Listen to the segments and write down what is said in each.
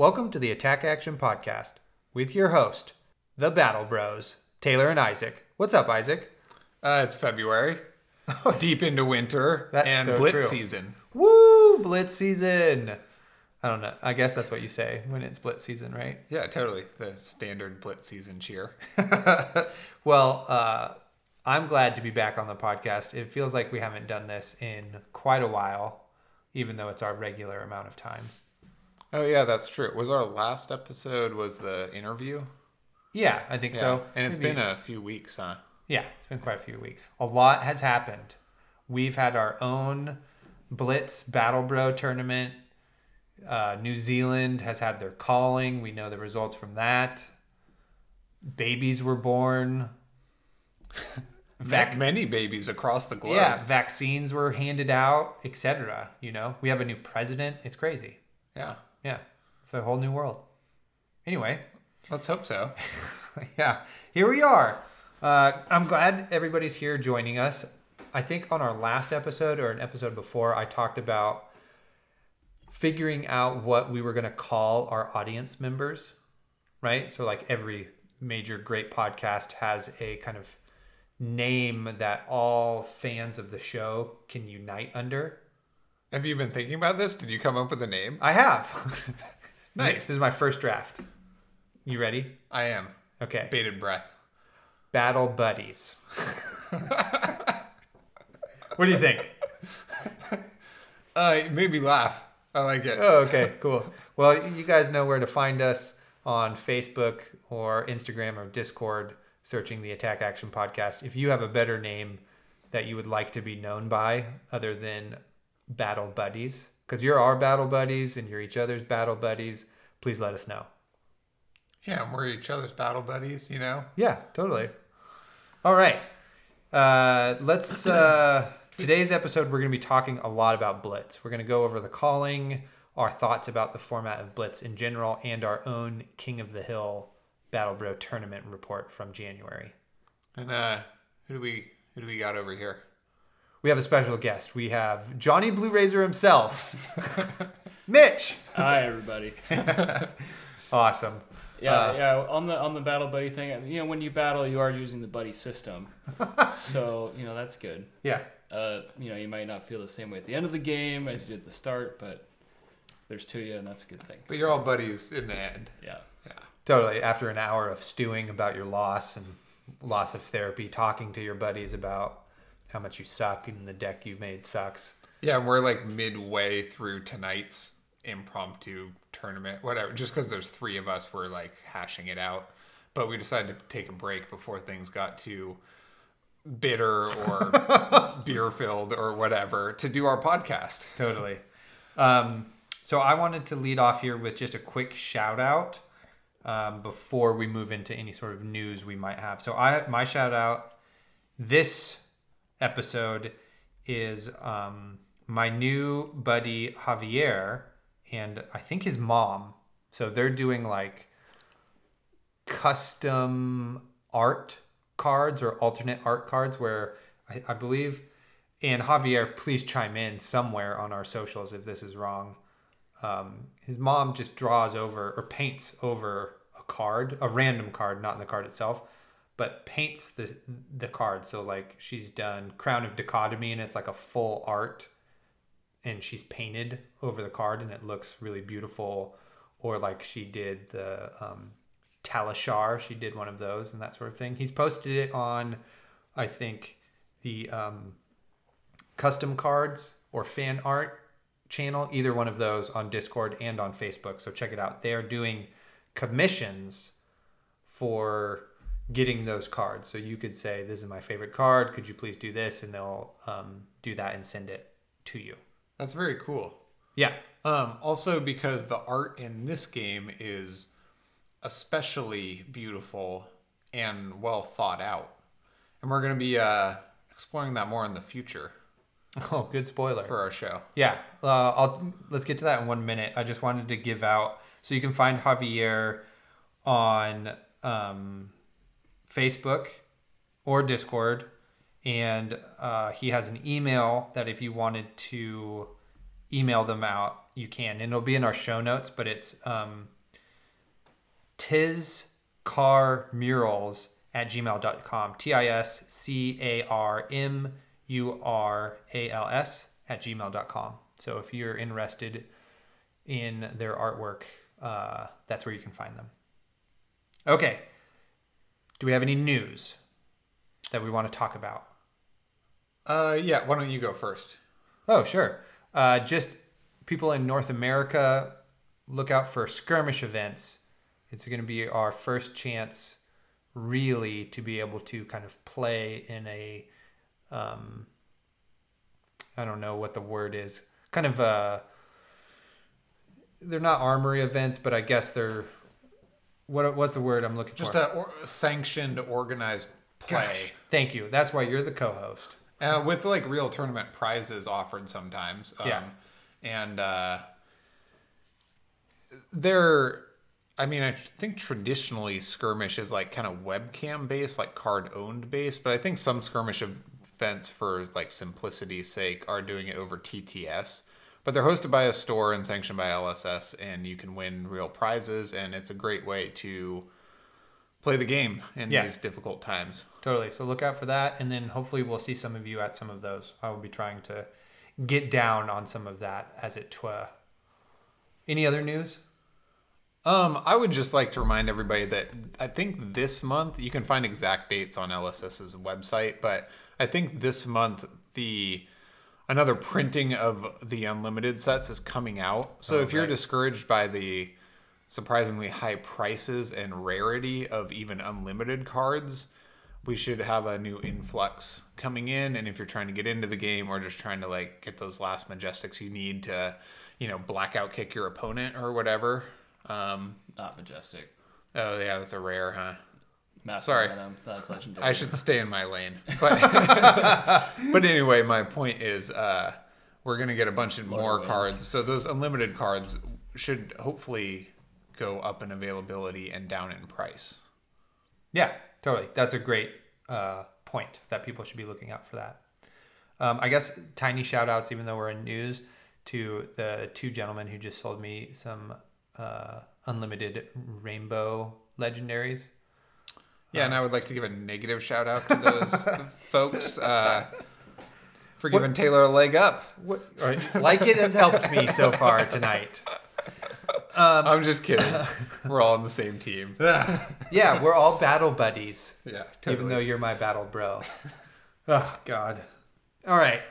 Welcome to the Attack Action Podcast with your host, the Battle Bros, Taylor and Isaac. What's up, Isaac? Uh, it's February, deep into winter, That's and so blitz true. season. Woo! Blitz season. I don't know. I guess that's what you say when it's blitz season, right? Yeah, totally. The standard blitz season cheer. well, uh, I'm glad to be back on the podcast. It feels like we haven't done this in quite a while, even though it's our regular amount of time. Oh yeah, that's true. Was our last episode was the interview? Yeah, I think so. and it's Maybe- been a few weeks, huh? Yeah, it's been quite a few weeks. A lot has happened. We've had our own Blitz Battle Bro tournament. Uh, New Zealand has had their calling. We know the results from that. Babies were born. Vac- many babies across the globe. Yeah, vaccines were handed out, etc. You know, we have a new president. It's crazy. yeah. Yeah, it's a whole new world. Anyway, Let's hope so. yeah, here we are. Uh, I'm glad everybody's here joining us. I think on our last episode or an episode before, I talked about figuring out what we were going to call our audience members, right? So, like every major great podcast has a kind of name that all fans of the show can unite under. Have you been thinking about this? Did you come up with a name? I have. Nice. this is my first draft. You ready? I am. Okay. Bated breath. Battle Buddies. what do you think? Uh, it made me laugh. I like it. Oh, okay, cool. Well, you guys know where to find us on Facebook or Instagram or Discord, searching the Attack Action Podcast. If you have a better name that you would like to be known by other than Battle Buddies, because you're our Battle Buddies and you're each other's Battle Buddies, please let us know. Yeah, and we're each other's battle buddies, you know? Yeah, totally. All right. Uh, let's. Uh, today's episode, we're going to be talking a lot about Blitz. We're going to go over the calling, our thoughts about the format of Blitz in general, and our own King of the Hill Battle Bro tournament report from January. And uh, who do we who do we got over here? We have a special guest. We have Johnny Blue Razor himself, Mitch. Hi everybody. Awesome. Yeah, Uh, yeah. On the on the battle buddy thing, you know, when you battle, you are using the buddy system, so you know that's good. Yeah. Uh, you know, you might not feel the same way at the end of the game as you did at the start, but there's two of you, and that's a good thing. But you're all buddies in the end. Yeah, Yeah. Totally. After an hour of stewing about your loss and loss of therapy, talking to your buddies about how much you suck and the deck you made sucks. Yeah, we're like midway through tonight's impromptu tournament, whatever. Just because there's three of us, we're like hashing it out. But we decided to take a break before things got too bitter or beer filled or whatever to do our podcast. Totally. Um, so I wanted to lead off here with just a quick shout out um, before we move into any sort of news we might have. So I my shout out this episode is um, my new buddy Javier and I think his mom. So they're doing like custom art cards or alternate art cards where I, I believe and Javier, please chime in somewhere on our socials if this is wrong. Um, his mom just draws over or paints over a card, a random card, not in the card itself, but paints the the card. So like she's done Crown of Dichotomy and it's like a full art, and she's painted over the card and it looks really beautiful. Or like she did the um, Talishar, she did one of those and that sort of thing. He's posted it on, I think, the um, custom cards or fan art channel, either one of those on Discord and on Facebook. So check it out. They are doing commissions for getting those cards. So you could say, This is my favorite card. Could you please do this? And they'll um, do that and send it to you. That's very cool. Yeah. Um, also, because the art in this game is especially beautiful and well thought out. And we're going to be uh, exploring that more in the future Oh, good spoiler. for our show. Yeah, uh, I'll let's get to that in one minute. I just wanted to give out so you can find Javier on um, Facebook or Discord, and uh, he has an email that if you wanted to email them out, you can. And it'll be in our show notes, but it's um, tiscarmurals at gmail.com. T I S C A R M U R A L S at gmail.com. So if you're interested in their artwork, uh, that's where you can find them. Okay. Do we have any news that we want to talk about? Uh, yeah. Why don't you go first? Oh, sure. Uh, just people in North America, look out for skirmish events. It's going to be our first chance, really, to be able to kind of play in a, um, I don't know what the word is, kind of a. They're not armory events, but I guess they're. What what's the word I'm looking Just for? Just a or- sanctioned, organized play. Gosh, thank you. That's why you're the co-host. Uh, with like real tournament prizes offered sometimes. Um, Yeah. And uh, they're, I mean, I think traditionally skirmish is like kind of webcam based, like card owned based, but I think some skirmish events for like simplicity's sake are doing it over TTS. But they're hosted by a store and sanctioned by LSS, and you can win real prizes, and it's a great way to play the game in Yeah. these difficult times. Totally. So look out for that, and then hopefully we'll see some of you at some of those. I will be trying to get down on some of that as it twa. Any other news? Um, I would just like to remind everybody that I think this month you can find exact dates on LSS's website, but I think this month the another printing of the unlimited sets is coming out. So Oh, if you're right. discouraged by the surprisingly high prices and rarity of even unlimited cards, we should have a new influx coming in and if you're trying to get into the game or just trying to like get those last majestics you need to, you know, blackout kick your opponent or whatever. Um Not majestic. oh yeah, that's a rare, huh? Massive Sorry. momentum, That's legendary. I should stay in my lane. But but anyway, my point is uh we're gonna get a bunch of more win. cards. So those unlimited cards should hopefully go up in availability and down in price. Yeah, totally. That's a great uh, point that people should be looking out for that. Um, I guess tiny shout outs, even though we're in news, to the two gentlemen who just sold me some uh, unlimited rainbow legendaries. Yeah, and I would like to give a negative shout out to those folks uh, for giving Taylor a leg up. What, or, like it has helped me so far tonight. I'm just kidding. We're all on the same team. Yeah, we're all battle buddies. Yeah, even though you're my battle bro. oh God. All right.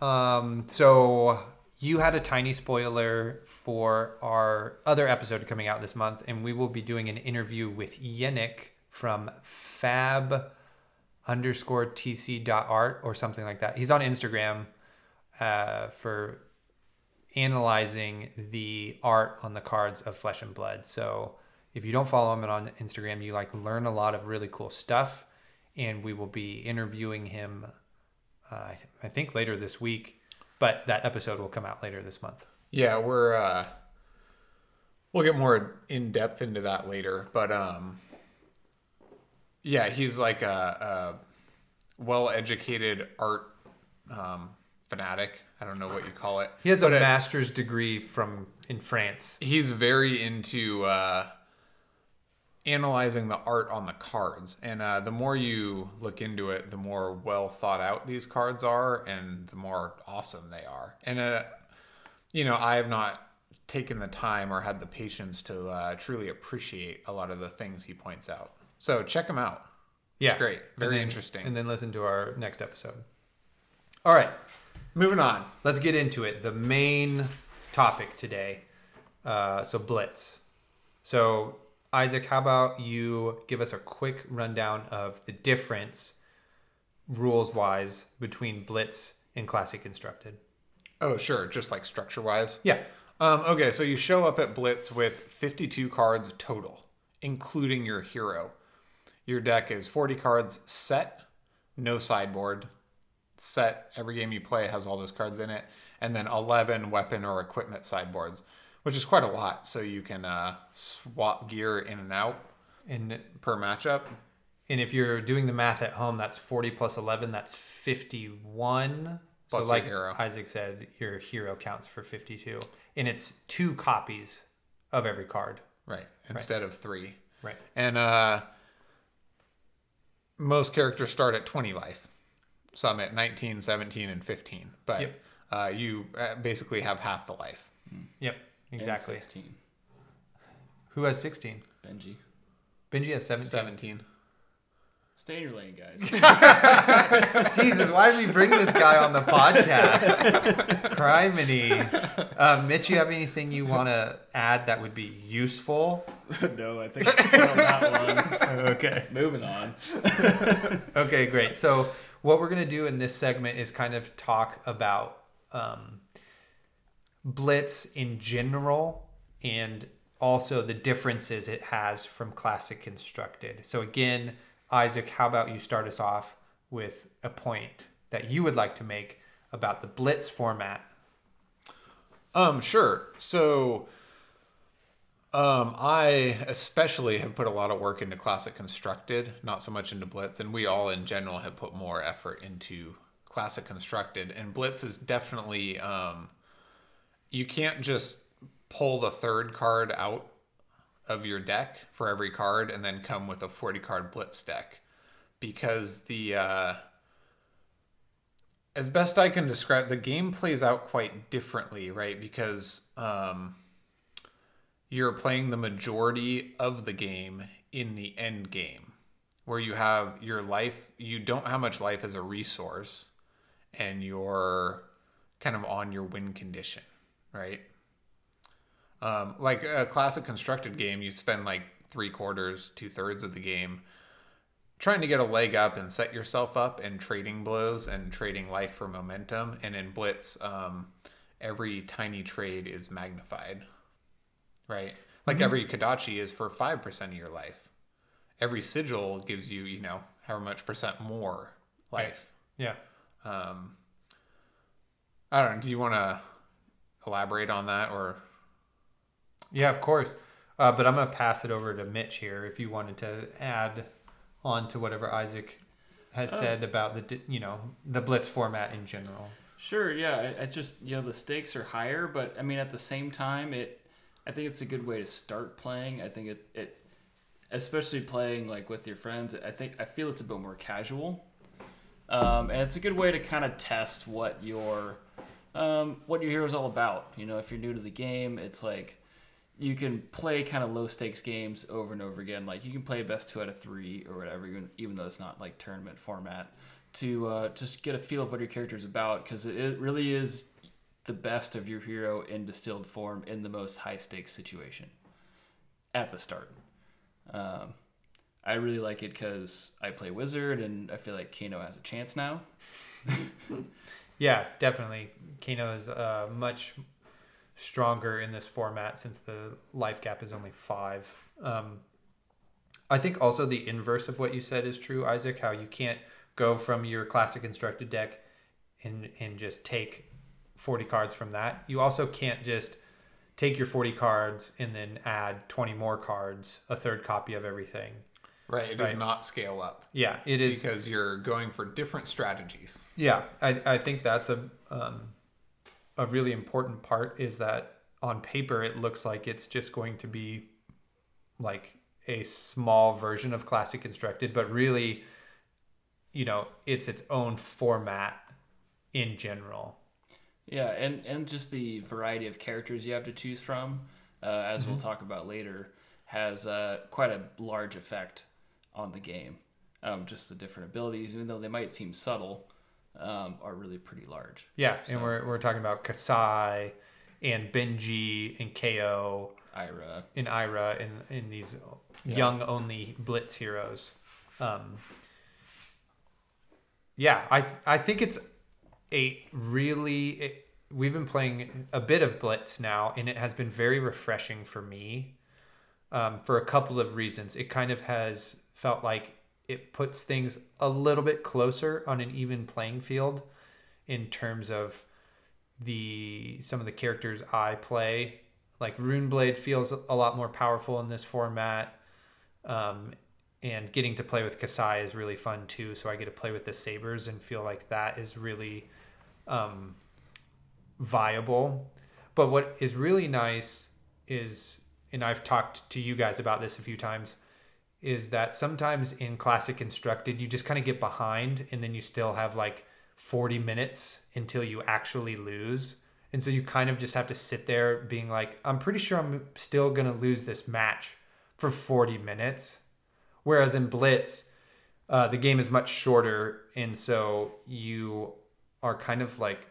Um. So you had a tiny spoiler for our other episode coming out this month, and we will be doing an interview with Yannick from Fab underscore tc dot art or something like that. He's on Instagram uh, for analyzing the art on the cards of Flesh and Blood. So if you don't follow him on Instagram, you like learn a lot of really cool stuff. And we will be interviewing him, uh, I th- I think later this week, but that episode will come out later this month. Yeah, we're uh we'll get more in depth into that later, but um yeah, he's like a, a well-educated art um fanatic. I don't know what you call it. He has a But, uh, master's degree from in France. he's very into uh analyzing the art on the cards and uh, the more you look into it the more well thought out these cards are and the more awesome they are and uh, you know i have not taken the time or had the patience to uh, truly appreciate a lot of the things he points out so check them out Yeah, great. And Very then- interesting. And then listen to our next episode. All right, moving on let's get into it. The main topic today. Uh, so Blitz. So Isaac, how about you give us a quick rundown of the difference, rules wise, between Blitz and Classic Constructed? oh sure just like structure wise Yeah. Um, okay, so you show up at Blitz with 52 cards total, including your hero. Your deck is 40 cards set, no sideboard. Set, every game you play has all those cards in it, and then 11 weapon or equipment sideboards, which is quite a lot. So you can uh, swap gear in and out And per matchup. and if you're doing the math at home, that's 40 plus 11, that's 51. Plus so, like. Isaac said, your hero counts for 52, and it's two copies of every card. Right. Instead of three. Right. And uh, most characters start at 20 life. Some at 19, 17, and 15. But Yep. uh, you uh, basically have half the life. Yep. And Exactly. 16. Who has 16? Benji. Benji has 17. 17. Stay in your lane, guys. Jesus, why did we bring this guy on the podcast? Criminy. Uh, Mitch, you have anything you want to add that would be useful? no, I think it's on that one. Okay. Moving on. Okay, great. So, what we're going to do in this segment is kind of talk about um, Blitz in general and also the differences it has from Classic Constructed. So, again, Isaac, how about you start us off with a point that you would like to make about the Blitz format? Um, sure. So, um, I especially have put a lot of work into Classic Constructed, not so much into Blitz, and we all in general have put more effort into Classic Constructed. And Blitz is definitely, um, you can't just pull the third card out of your deck for every card and then come with a 40 card Blitz deck because the, uh, as best I can describe, the game plays out quite differently, right? Because um, you're playing the majority of the game in the end game, where you have your life. You don't have much life as a resource, and you're kind of on your win condition, right? Um, like a classic constructed game, you spend like three quarters, two thirds of the game trying to get a leg up and set yourself up and trading blows and trading life for momentum. And in Blitz, um, every tiny trade is magnified, right? Like every Kodachi is for 5% of your life. Every sigil gives you, you know, however much percent more life. Yeah. Um, I don't know. Do you want to elaborate on that or? Yeah, of course. Uh, but I'm going to pass it over to Mitch here if you wanted to add on to whatever Isaac has said about the you know the blitz format in general. Sure, yeah. I, I just you know the stakes are higher, but I mean at the same time, it I think it's a good way to start playing. I think it it especially playing like with your friends. I think I feel it's a bit more casual, um, and it's a good way to kind of test what your um, what your hero is all about. You know, if you're new to the game, it's like you can play kind of low stakes games over and over again. Like you can play best two out of three or whatever, even, even though it's not like tournament format, to uh, just get a feel of what your character is about because it, it really is the best of your hero in distilled form in the most high stakes situation at the start. Um, I really like it because I play wizard and I feel like Kano has a chance now. Yeah, definitely. Kano is uh, much stronger in this format since the life gap is only five. Um, I think also the inverse of what you said is true, Isaac. How you can't go from your classic constructed deck and and just take forty cards from that. You also can't just take your forty cards and then add twenty more cards, a third copy of everything. Right. It does not scale up Yeah, it is. because you're going for different strategies. Yeah, I, I think that's a um, a really important part is that on paper it looks like it's just going to be like a small version of classic constructed, but really, you know, it's its own format in general. Yeah, and and just the variety of characters you have to choose from, uh, as we'll talk about later, has uh, quite a large effect on the game. Um, just the different abilities, even though they might seem subtle, um, are really pretty large. Yeah, and we're we're talking about Kassai and Benji and Kayo Ira, and Ira and in these young only blitz heroes. Um, yeah, I I think it's a really it, we've been playing a bit of blitz now, and it has been very refreshing for me um, for a couple of reasons. It kind of has felt like it puts things a little bit closer on an even playing field in terms of the some of the characters I play. Like Runeblade feels a lot more powerful in this format. Um, and getting to play with Kassai is really fun too. So I get to play with the sabers and feel like that is really um, viable. But what is really nice is, and I've talked to you guys about this a few times, is that sometimes in classic constructed you just kind of get behind and then you still have like 40 minutes until you actually lose. And so you kind of just have to sit there being like i'm pretty sure i'm still going to lose this match for 40 minutes. Whereas in blitz uh, the game is much shorter and so you are kind of like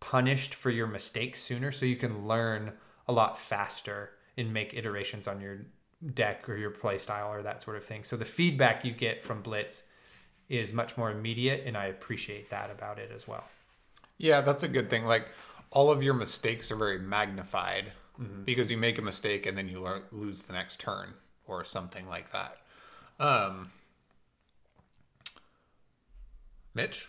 punished for your mistakes sooner so you can learn a lot faster and make iterations on your deck or your play style or that sort of thing. So the feedback you get from Blitz is much more immediate, and I appreciate that about it as well. Yeah, that's a good thing. Like all of your mistakes are very magnified mm-hmm. because you make a mistake and then you lo- lose the next turn or something like that. Um, Mitch,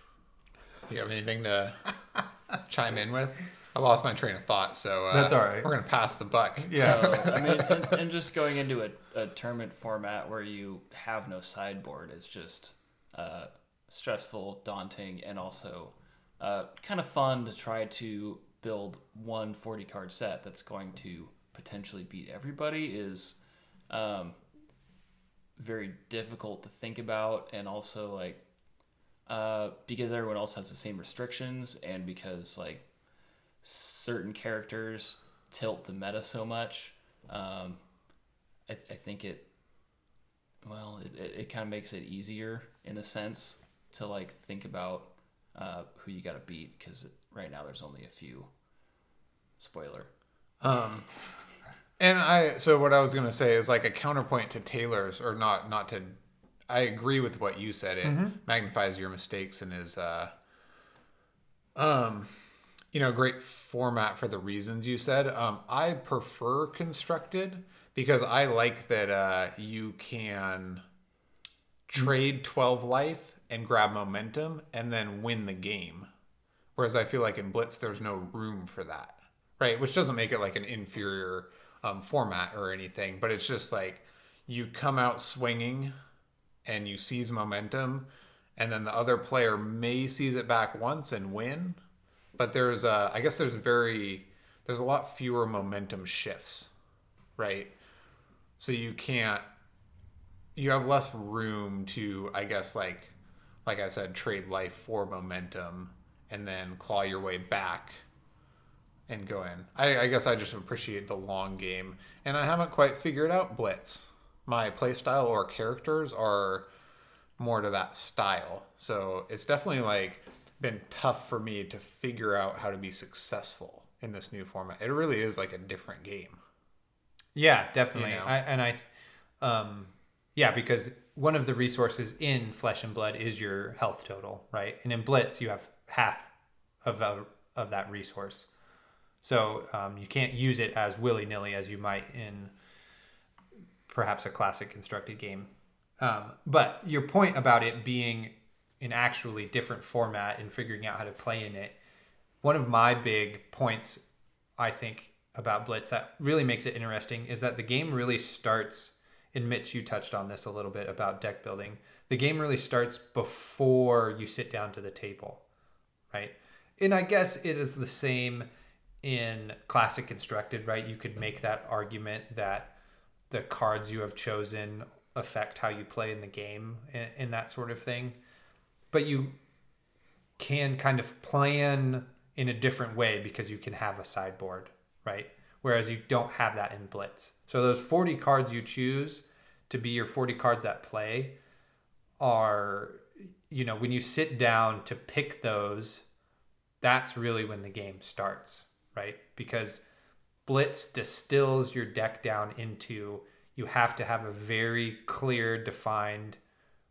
do you have anything to chime in with? I lost my train of thought, so uh, that's all right. We're gonna pass the buck. Yeah, so, I mean, and, and, just going into a, a, tournament format where you have no sideboard is just uh, stressful, daunting, and also uh, kind of fun to try to build one 40 card set that's going to potentially beat everybody is um, very difficult to think about, and also like uh, because everyone else has the same restrictions, and because like certain characters tilt the meta so much. Um, I, th- I think it, well, it, it, it kind of makes it easier in a sense to like think about uh, who you got to beat because right now there's only a few. Spoiler. Um, and I so what I was gonna say is like a counterpoint to Taylor's or not not to. I agree with what you said. It mm-hmm. magnifies your mistakes and is uh, um you know, great format for the reasons you said. Um, I prefer constructed because I like that uh, you can trade 12 life and grab momentum and then win the game. Whereas I feel like in Blitz, there's no room for that, right? Which doesn't make it like an inferior um, format or anything, but it's just like you come out swinging and you seize momentum, and then the other player may seize it back once and win, but there's a, I guess there's very there's a lot fewer momentum shifts, right? So you can't you have less room to I guess like like I said trade life for momentum and then claw your way back and go in. I, I guess I just appreciate the long game and I haven't quite figured out blitz. My playstyle or characters are more to that style. So it's definitely like been tough for me to figure out how to be successful in this new format. It really is like a different game. Yeah, definitely. You know? I, and I, um, yeah, because one of the resources in Flesh and Blood is your health total, right? And in Blitz, you have half of a, of that resource, so um, you can't use it as willy nilly as you might in perhaps a classic constructed game. Um, but your point about it being an actually different format and figuring out how to play in it. One of my big points, I think, about Blitz that really makes it interesting is that the game really starts. And Mitch, you touched on this a little bit about deck building. The game really starts before you sit down to the table, right? And I guess it is the same in classic constructed, right? You could make that argument that the cards you have chosen affect how you play in the game and, and that sort of thing but you can kind of plan in a different way because you can have a sideboard, right? Whereas you don't have that in Blitz. So those 40 cards you choose to be your 40 cards that play are, you know, when you sit down to pick those, that's really when the game starts, right? Because Blitz distills your deck down into you have to have a very clear, defined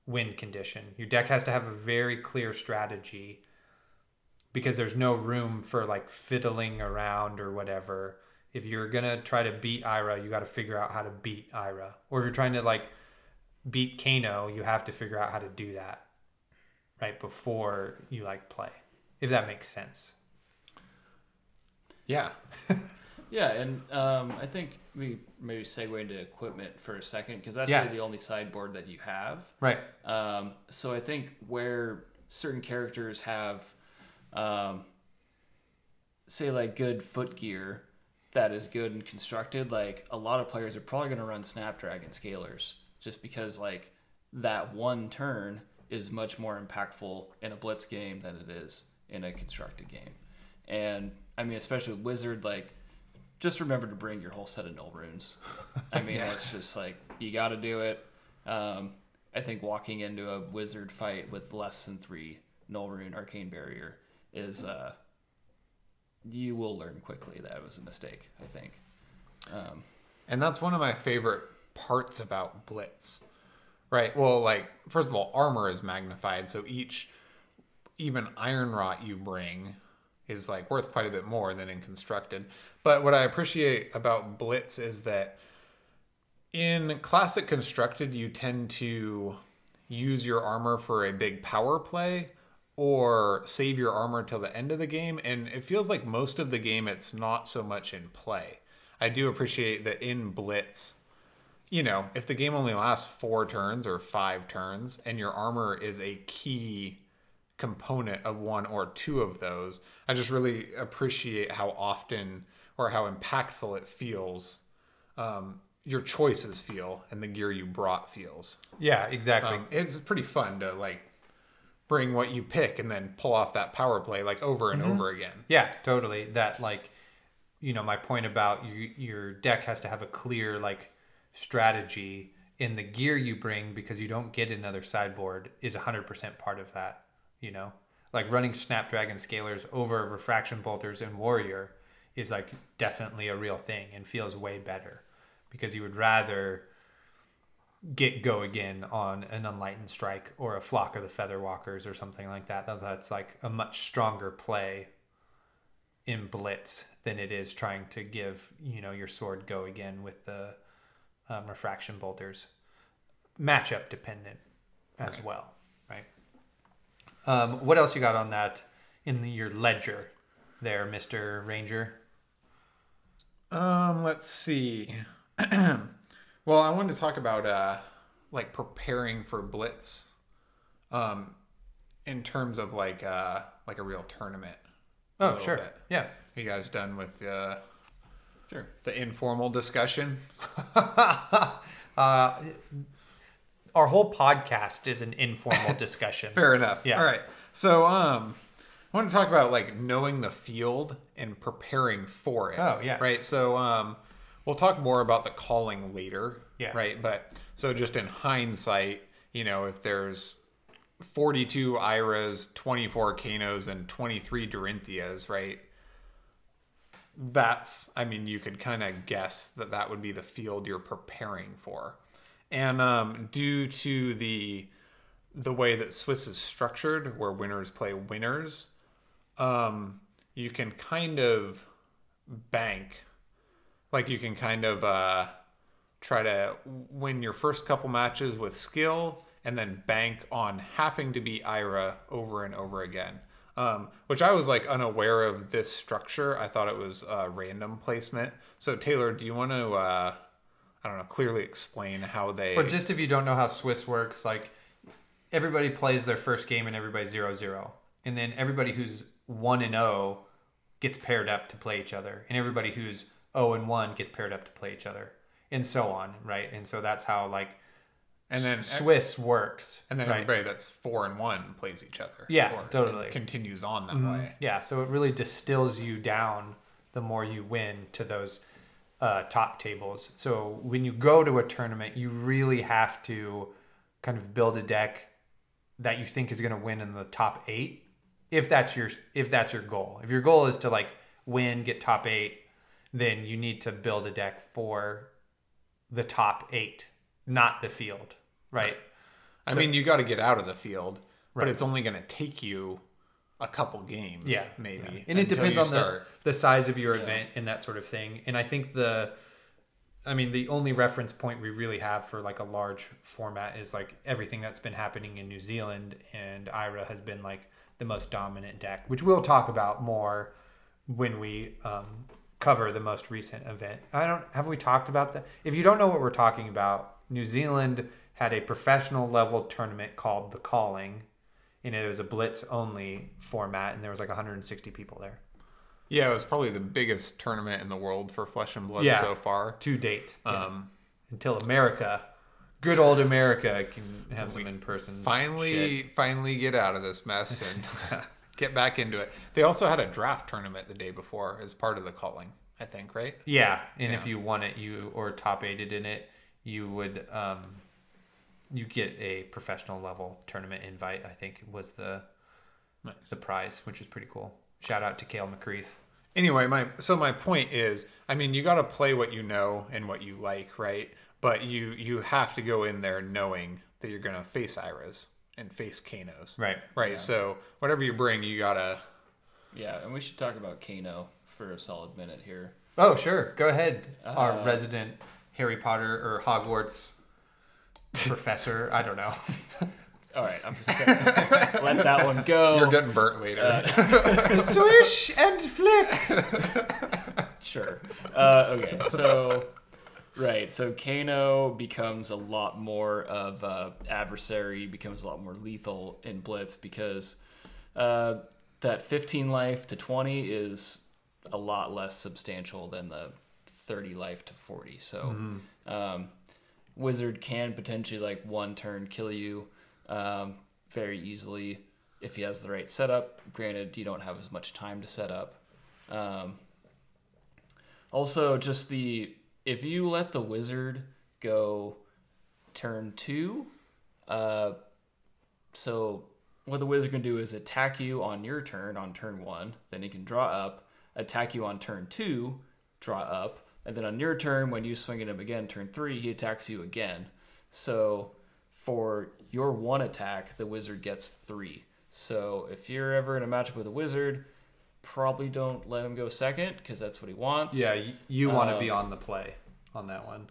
win condition. Your deck has to have a very clear strategy because there's no room for like fiddling around or whatever. If you're going to try to beat Ira, you got to figure out how to beat Ira. Or if you're trying to like beat Kano, you have to figure out how to do that right before you like play. If that makes sense. Yeah. yeah, and um, I think we maybe segue into equipment for a second because that's yeah. really the only sideboard that you have. Right. Um, so I think where certain characters have um, say like good foot gear that is good and constructed, like a lot of players are probably going to run Snapdragon scalers just because like that one turn is much more impactful in a blitz game than it is in a constructed game. And I mean, especially with Wizard, like just remember to bring your whole set of null runes. I mean, it's just like you got to do it. Um, I think walking into a wizard fight with less than three null rune arcane barrier is uh, you will learn quickly that it was a mistake. I think. Um, And that's one of my favorite parts about Blitz. Right. Well, like, first of all, armor is magnified. So each, even iron rot you bring is like worth quite a bit more than in constructed. But what I appreciate about Blitz is that in classic constructed, you tend to use your armor for a big power play or save your armor till the end of the game. And it feels like most of the game, it's not so much in play. I do appreciate that in Blitz, you know, if the game only lasts four turns or five turns and your armor is a key component of one or two of those, I just really appreciate how often or how impactful it feels. Um, your choices feel and the gear you brought feels. Yeah, exactly. Um, it's pretty fun to like bring what you pick and then pull off that power play like over and over again. Yeah, totally. That like, you know, my point about you, your deck has to have a clear like strategy in the gear you bring because you don't get another sideboard is 100% part of that, you know? Like running Snapdragon scalers over refraction bolters and warrior is like definitely a real thing and feels way better because you would rather get go again on an Enlightened Strike or a flock of the feather walkers or something like that. That- That's like a much stronger play in blitz than it is trying to give you know your sword go again with the um, refraction bolters. Matchup dependent as Right. well, right? Um, what else you got on that in your ledger there, Mister Ranger? Um, let's see. well, I wanted to talk about uh like preparing for blitz um in terms of like uh like a real tournament. a Oh, sure, bit. yeah. Are you guys done with uh sure. the informal discussion? Uh, our whole podcast is an informal discussion. Fair enough. Yeah. All right. So, um, I want to talk about like knowing the field and preparing for it. Oh, yeah. Right. So, um, we'll talk more about the calling later. Yeah. Right. But so just in hindsight, you know, if there's 42 Iras, 24 Kanos, and 23 Dorintheas, right? That's, I mean, you could kind of guess that that would be the field you're preparing for. And um, due to the the way that Swiss is structured, where winners play winners, um, you can kind of bank, like you can kind of uh, try to win your first couple matches with skill, and then bank on having to be Ira over and over again. Um, which I was like unaware of this structure. I thought it was uh, random placement. So Taylor, do you want to, uh, I don't know, clearly explain how they? Or just if you don't know how Swiss works, like everybody plays their first game and everybody's zero zero, and then everybody who's one and zero gets paired up to play each other, and everybody who's zero and one gets paired up to play each other, and so on, right? And so that's how like and then Swiss works, And then right? everybody that's four and one plays each other. Yeah, totally. continues on that Mm-hmm. way. Yeah, so it really distills you down the more you win to those uh, top tables. So when you go to a tournament, you really have to kind of build a deck that you think is going to win in the top eight, if that's your if that's your goal. If your goal is to like win, get top eight, then you need to build a deck for the top eight, not the field, right? I mean, you got to get out of the field, but Right. it's only going to take you a couple games. Yeah, maybe. yeah. and it depends on start. the the size of your event and that sort of thing. And I think the, I mean, the only reference point we really have for like a large format is like everything that's been happening in New Zealand, and Ira has been like the most dominant deck, which we'll talk about more when we um, cover the most recent event. I don't have we talked about that. If you don't know what we're talking about, New Zealand had a professional level tournament called the Calling and it was a blitz only format, and there was like 160 people there Yeah, it was probably the biggest tournament in the world for Flesh and Blood Yeah. so far. to date. Yeah. Um, Until America, good old America, can have some in person. finally, finally get out of this mess and get back into it. They also had a draft tournament the day before as part of the calling. I think, right? Yeah, and if you won it, you or top aided in it, you would um, you get a professional level tournament invite. I think was the Nice. the prize, which is pretty cool. Shout out to Kale McCreath. Anyway, my so my point is, I mean, you got to play what you know and what you like, right? But you you have to go in there knowing that you're gonna face Iras and face Kanos, Right. Right. So whatever you bring, you gotta. Yeah, and we should talk about Kano for a solid minute here. Oh, sure. Go ahead. Our Uh, resident Harry Potter or Hogwarts professor. I don't know. All right, I'm just gonna let that one go. You're getting burnt later. Swish and flick. Sure. Uh, okay, so right, so Kano becomes a lot more of uh, adversary, becomes a lot more lethal in Blitz because uh, that 15 life to 20 is a lot less substantial than the 30 life to 40. So um, Wizard can potentially like one turn kill you um, very easily if he has the right setup. Granted, you don't have as much time to set up. Um, also, just the if you let the wizard go turn two, uh, so what the wizard can do is attack you on your turn on turn one, then he can draw up, attack you on turn two, draw up, and then on your turn when you swing at him again, turn three, he attacks you again. So for your one attack, the wizard gets three. So if you're ever in a matchup with a wizard, probably don't let him go second because that's what he wants. Yeah, you, you want to Um, be on the play on that one.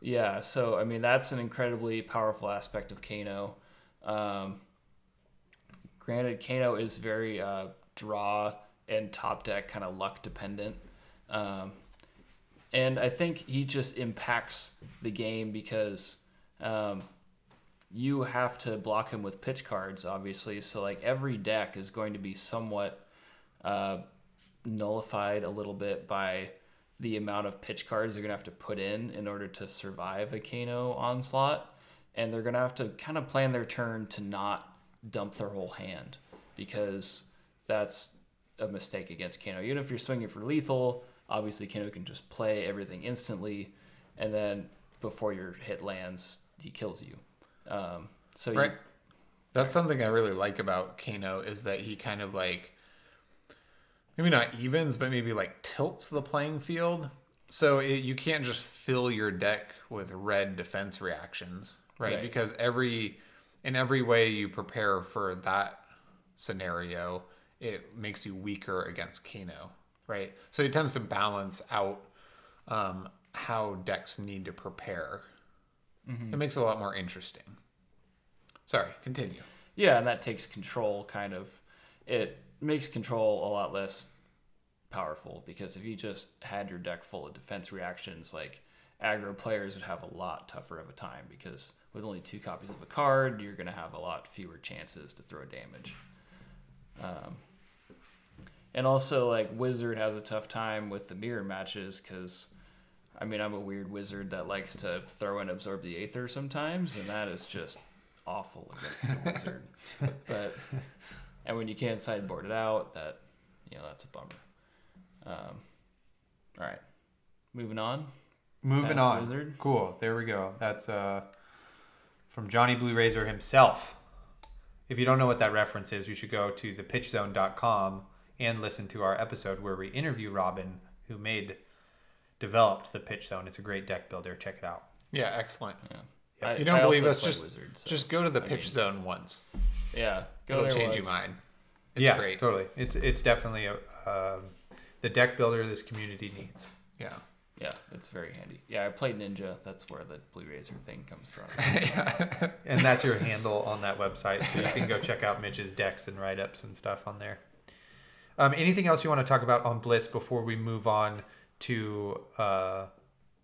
Yeah, so I mean that's an incredibly powerful aspect of Kano. Um, granted, Kano is very uh, draw and top deck kind of luck dependent, um, and I think he just impacts the game because um, you have to block him with pitch cards, obviously. So like every deck is going to be somewhat uh, nullified a little bit by the amount of pitch cards they're gonna have to put in in order to survive a Kano onslaught, and they're gonna have to kind of plan their turn to not dump their whole hand because that's a mistake against Kano. Even if you're swinging for lethal, obviously Kano can just play everything instantly, and then before your hit lands, he kills you. Um, so Right. you, That's something I really like about Kano is that he kind of like maybe not evens, but maybe like tilts the playing field. So it, you can't just fill your deck with red defense reactions, right? Right. Because every in every way you prepare for that scenario, it makes you weaker against Kano, right? So it tends to balance out um, how decks need to prepare. It makes it a lot more interesting. Sorry, continue. Yeah, and that takes control kind of it makes control a lot less powerful because if you just had your deck full of defense reactions like aggro players would have a lot tougher of a time because with only two copies of a card you're going to have a lot fewer chances to throw damage. Um, and also like wizard has a tough time with the mirror matches because i mean i'm a weird wizard that likes to throw and absorb the aether sometimes and that is just awful against a wizard. But and when you can't sideboard it out that you know that's a bummer um, all right moving on Moving Past on. Wizard. Cool. There we go. That's uh, from Johnny Blue Razor himself. If you don't know what that reference is, you should go to thepitchzone.com and listen to our episode where we interview Robin, who made, developed the Pitch Zone. It's a great deck builder. Check it out. Yeah, excellent. yeah Yep. I- You don't I believe also us? Just wizard, so- just go to the I pitch mean- zone once. Yeah go It'll change you once. mind. It's yeah, great. totally. It's it's definitely a, um the deck builder this community needs. Yeah. yeah it's very handy yeah i played ninja that's where the blue razor thing comes from and that's your handle on that website so you can go check out mitch's decks and write-ups and stuff on there um, anything else you want to talk about on blitz before we move on to uh,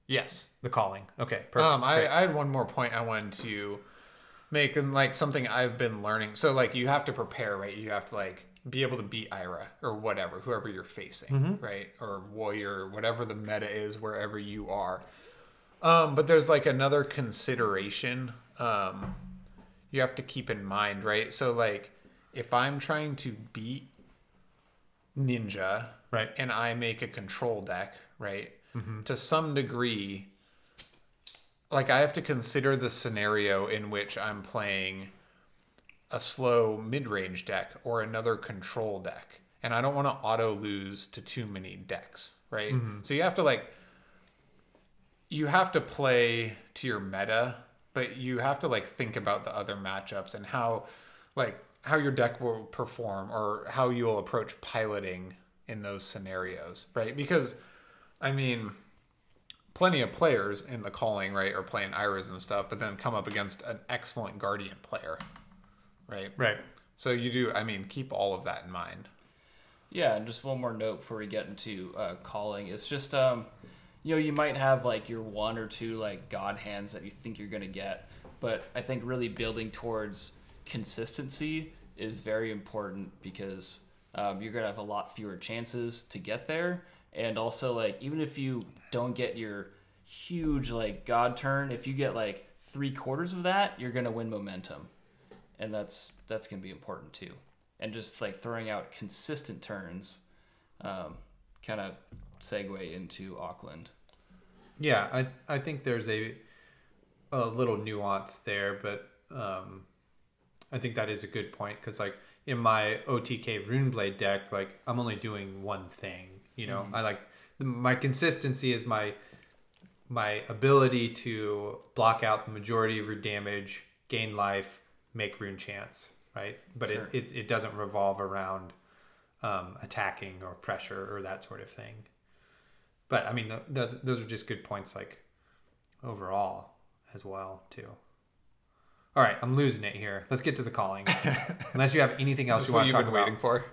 Yes. the calling okay perfect Um, I, I had one more point I wanted to making like something I've been learning. So like you have to prepare, right? You have to like be able to beat Ira or whatever, whoever you're facing, right? Or warrior, whatever the meta is, wherever you are. Um, but there's like another consideration um, you have to keep in mind, right? So like if I'm trying to beat Ninja, Right. and I make a control deck, right? To some degree, like I have to consider the scenario in which I'm playing a slow mid-range deck or another control deck, and I don't want to auto lose to too many decks, right? Mm-hmm. So you have to like you have to play to your meta, but you have to like think about the other matchups and how like how your deck will perform or how you'll approach piloting in those scenarios, right? Because I mean, plenty of players in the calling, right, are playing Iris and stuff, but then come up against an excellent Guardian player, right? Right. So you do, I mean, keep all of that in mind. Yeah, and just one more note before we get into uh, calling. It's just, um, you know, you might have like your one or two like god hands that you think you're gonna get, but I think really building towards consistency is very important because um, you're gonna have a lot fewer chances to get there, and also like even if you don't get your huge like god turn, if you get like three quarters of that, you're gonna win momentum, and that's that's gonna be important too and just like throwing out consistent turns um, kind of segue into Auckland. Yeah, I I think there's a a little nuance there, but um, I think that is a good point because like in my OTK Runeblade deck, like I'm only doing one thing. You know, I like my consistency is my my ability to block out the majority of your damage, gain life, make rune chance, right? But Sure. it, it it doesn't revolve around um, attacking or pressure or that sort of thing. But I mean, th- those, those are just good points, like overall as well, too. All right, I'm losing it here. Let's get to the calling. Unless you have anything else you want to talk been about. waiting for.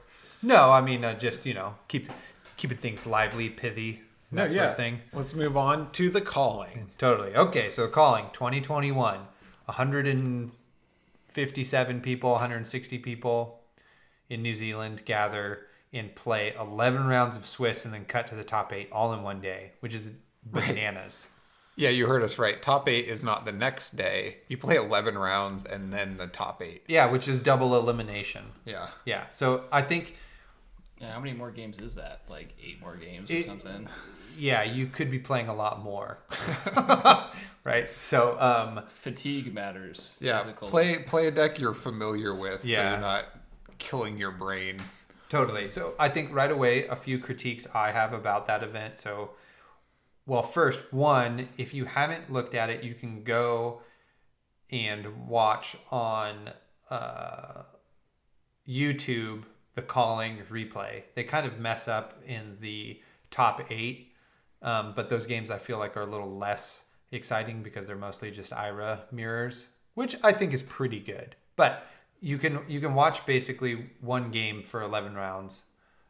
No, I mean, uh, just you know, keep keeping things lively, pithy, and that No, sort of thing. Let's move on to the calling. Totally. Okay, so calling 2021, 157 people, 160 people in New Zealand gather and play 11 rounds of Swiss and then cut to the top eight all in one day, which is bananas. Yeah, you heard us right. Top eight is not the next day. You play 11 rounds and then the top eight. Yeah, which is double elimination. Yeah. Yeah, so I think, Yeah, how many more games is that? Like eight more games or It- something? yeah, you could be playing a lot more. right? So, um, Fatigue matters. Yeah. Physical. Play play a deck you're familiar with so Yeah. you're not killing your brain. Totally. So I think right away a few critiques I have about that event. So, well, first one, if you haven't looked at it, you can go and watch on uh, YouTube the calling replay. They kind of mess up in the top eight, um, but those games I feel like are a little less exciting because they're mostly just IRA mirrors, which I think is pretty good. But you can you can watch basically one game for 11 rounds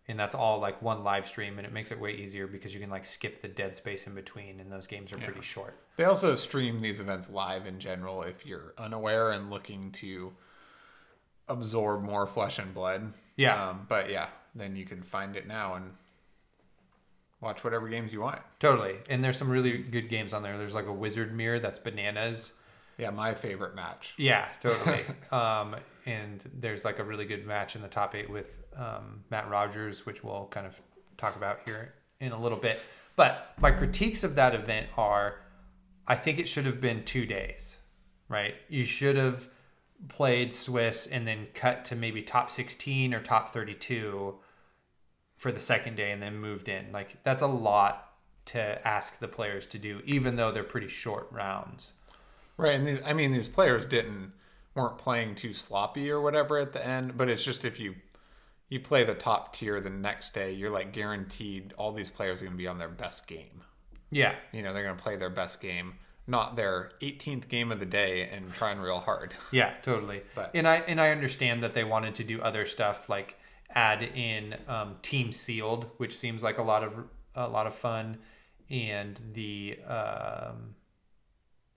and that's all like one live stream and it makes it way easier because you can like skip the dead space in between and those games are pretty short They also stream these events live in general if you're unaware and looking to absorb more flesh and blood. Yeah. Um, but yeah, then you can find it now and watch whatever games you want. totally and there's some really good games on there there's like a wizard mirror that's bananas Yeah, my favorite match. yeah totally um and there's like a really good match in the top eight with um, matt rogers which we'll kind of talk about here in a little bit but my critiques of that event are i think it should have been two days right you should have played swiss and then cut to maybe top 16 or top 32 for the second day and then moved in. Like that's a lot to ask the players to do even though they're pretty short rounds. Right, and these, I mean these players didn't weren't playing too sloppy or whatever at the end, but it's just if you you play the top tier the next day, you're like guaranteed all these players are going to be on their best game. yeah. You know, they're going to play their best game, not their 18th game of the day and trying real hard. Yeah, totally. But- and I and I understand that they wanted to do other stuff like add in um, team sealed, which seems like a lot of a lot of fun, and the um,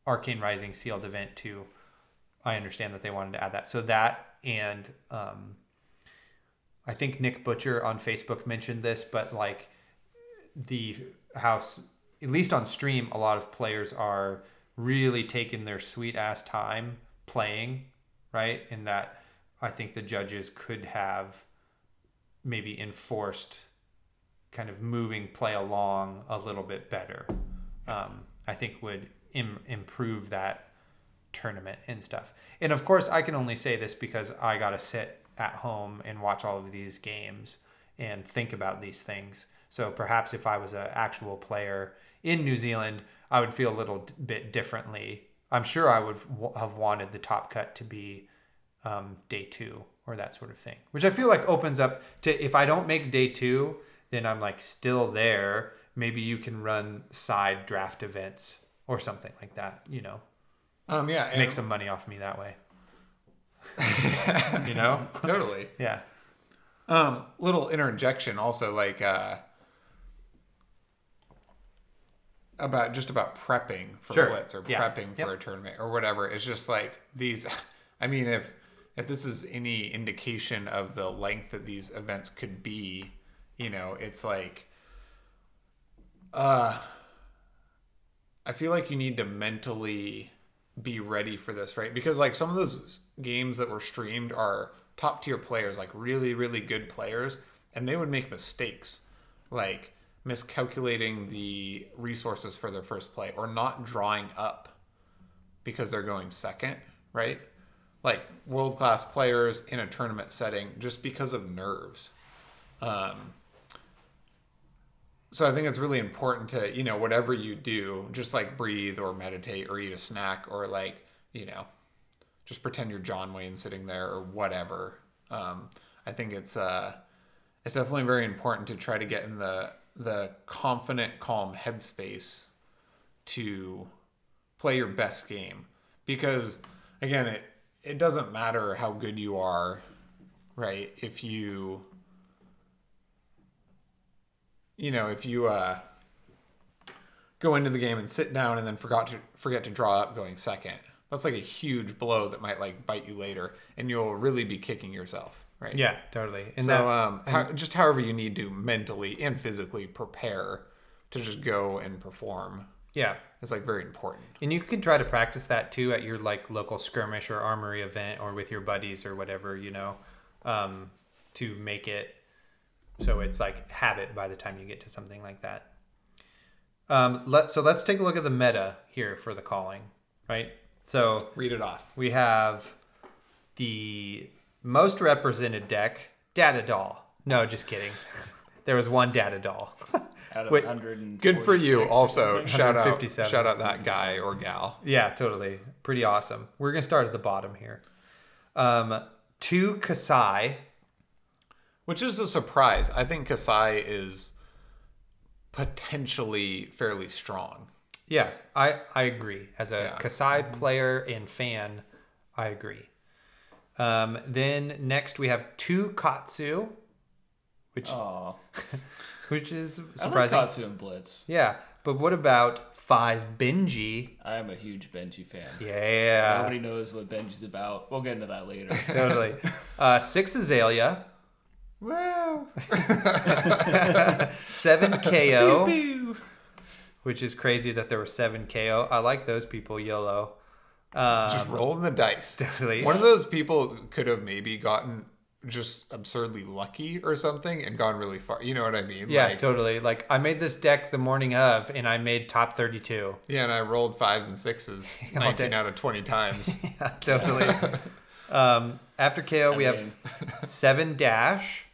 Arcane Rising sealed event too. I understand that they wanted to add that. So that and um, I think Nick Butcher on Facebook mentioned this, but like the house, at least on stream, a lot of players are really taking their sweet ass time playing, right? And that I think the judges could have maybe enforced kind of moving play along a little bit better. Um, I think would Im- improve that tournament and stuff. And of course, I can only say this because I got to sit at home and watch all of these games and think about these things. So perhaps if I was an actual player in New Zealand, I would feel a little bit differently. I'm sure I would w- have wanted the top cut to be um, day two or that sort of thing, which I feel like opens up to if I don't make day two, then I'm like still there. Maybe you can run side draft events or something like that, you know, Um, yeah, make some money off me that way. you know? totally. Yeah. Um, little interjection also like uh about just about prepping for Sure. blitz or Yeah. prepping for a tournament or whatever. It's just like these I mean if if this is any indication of the length that these events could be, you know, it's like uh I feel like you need to mentally be ready for this, right? Because like some of those games that were streamed are top tier players, like really, really good players, and they would make mistakes, like miscalculating the resources for their first play or not drawing up because they're going second, right? Like world class players in a tournament setting just because of nerves. Um, so I think it's really important to, you know, whatever you do, just like breathe or meditate or eat a snack or like, you know, just pretend you're John Wayne sitting there or whatever. Um, I think it's uh, it's definitely very important to try to get in the the confident, calm headspace to play your best game because again, it it doesn't matter how good you are, right? If you you know, if you uh, go into the game and sit down and then forgot to forget to draw up going second, that's like a huge blow that might like bite you later, and you'll really be kicking yourself, right? Yeah, totally. And so that, um, how, just however you need to mentally and physically prepare to just go and perform yeah. it's like very important. And you can try to practice that too at your like local skirmish or armory event or with your buddies or whatever, you know, um, to make it so it's like habit by the time you get to something like that. Um, let so let's take a look at the meta here for the calling, right? So Read it off. we have the most represented deck, Data Doll. No, just kidding. there was one Data Doll. Out of Wait, Good for you. Also, shout out, shout out that guy or gal. Yeah, totally. Pretty awesome. We're gonna start at the bottom here. Um, two Kassai. Which is a surprise. I think Kassai is potentially fairly strong. Yeah, I I agree. As a Yeah. Kassai player and fan, I agree. Um, then next we have two Katsu, which which is surprising. I like. Katsu and Blitz. yeah, but what about five Benji? I am a huge Benji fan. Yeah, Nobody knows what Benji's about. We'll get into that later. totally. Uh, six Azalea, Well, seven Kayo. which is crazy that there were seven Kayo. I like those people, YOLO. Um, just rolling the dice. Definitely. One of those people could have maybe gotten just absurdly lucky or something and gone really far. You know what I mean? yeah, Like, totally. Like I made this deck the morning of, and I made top thirty-two. yeah, and I rolled fives and sixes 19 out of 20 times. Yeah, totally. um, after Kayo, we I have seven dash,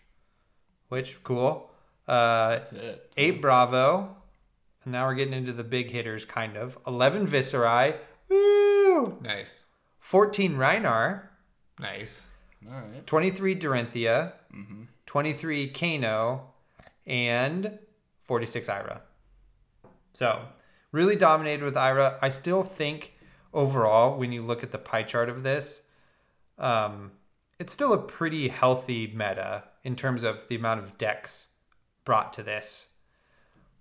which cool. Uh, That's it. eight Bravo, and now we're getting into the big hitters, kind of. Eleven Viscerai, woo! Nice. Fourteen Rhinar, Nice. All right. 23 Dorinthea, Mm-hmm. 23 Kano, and 46 Ira. So, really dominated with Ira. I still think overall, when you look at the pie chart of this, um, it's still a pretty healthy meta in terms of the amount of decks brought to this.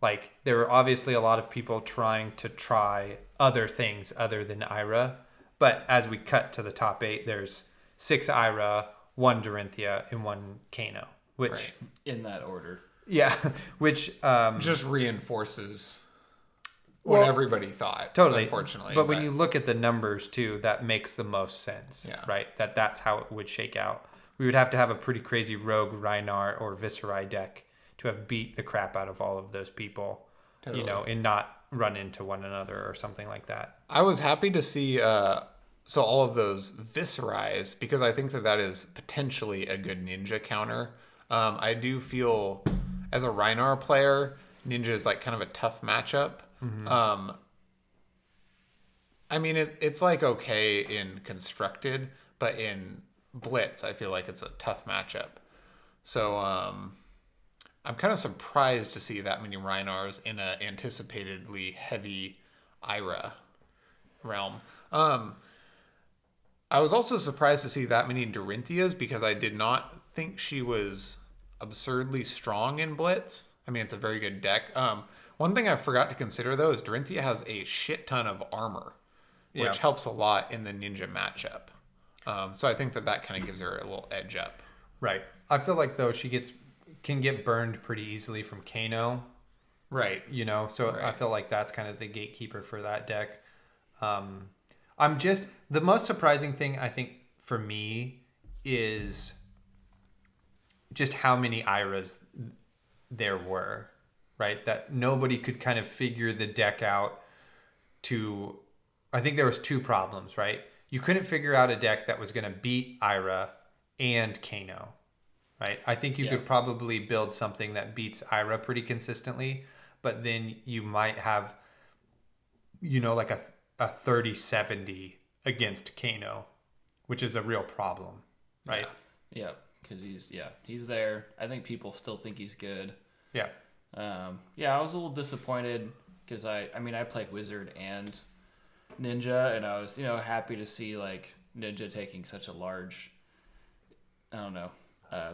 Like, there were obviously a lot of people trying to try other things other than Ira, But as we cut to the top eight, there's six Ira, one Dorinthea, and one Kano. Which Right. in that order. yeah, which um Just reinforces what Well, everybody thought. totally unfortunately. but when you look at the numbers too that makes the most sense Yeah. right that that's how it would shake out we would have to have a pretty crazy rogue Rhinar or Viscerai deck to have beat the crap out of all of those people you know and not run into one another or something like that I was happy to see uh, so all of those viscerais because I think that that is potentially a good ninja counter. Um, I do feel as a Rhinar player, ninja is like kind of a tough matchup. Um, I mean, it, it's like okay in constructed, but in blitz, I feel like it's a tough matchup. So um, I'm kind of surprised to see that many Rhinars in a anticipatedly heavy Ira realm. Um, I was also surprised to see that many Dorintheas because I did not think she was absurdly strong in Blitz. I mean, it's a very good deck. Um, one thing I forgot to consider though is Dorinthea has a shit ton of armor, which Yeah. helps a lot in the ninja matchup. Um, so I think that that kind of gives her a little edge up. right I feel like though she gets can get burned pretty easily from Kano Right. you know? So i feel like that's kind of the gatekeeper for that deck. Um i'm just the most surprising thing i think for me is just how many iras there were right? That nobody could kind of figure the deck out to i think there was two problems right? You couldn't figure out a deck that was going to beat ira and kano right? I think you Yeah. could probably build something that beats Ira pretty consistently, but then you might have, you know, like a, a 30 70 against Kano, which is a real problem, right? Yeah, because he's yeah he's there. I think people still think he's good. Yeah. Um, yeah, I was a little disappointed because I I mean I played wizard and ninja, and I was you know happy to see like ninja taking such a large, I don't know, uh,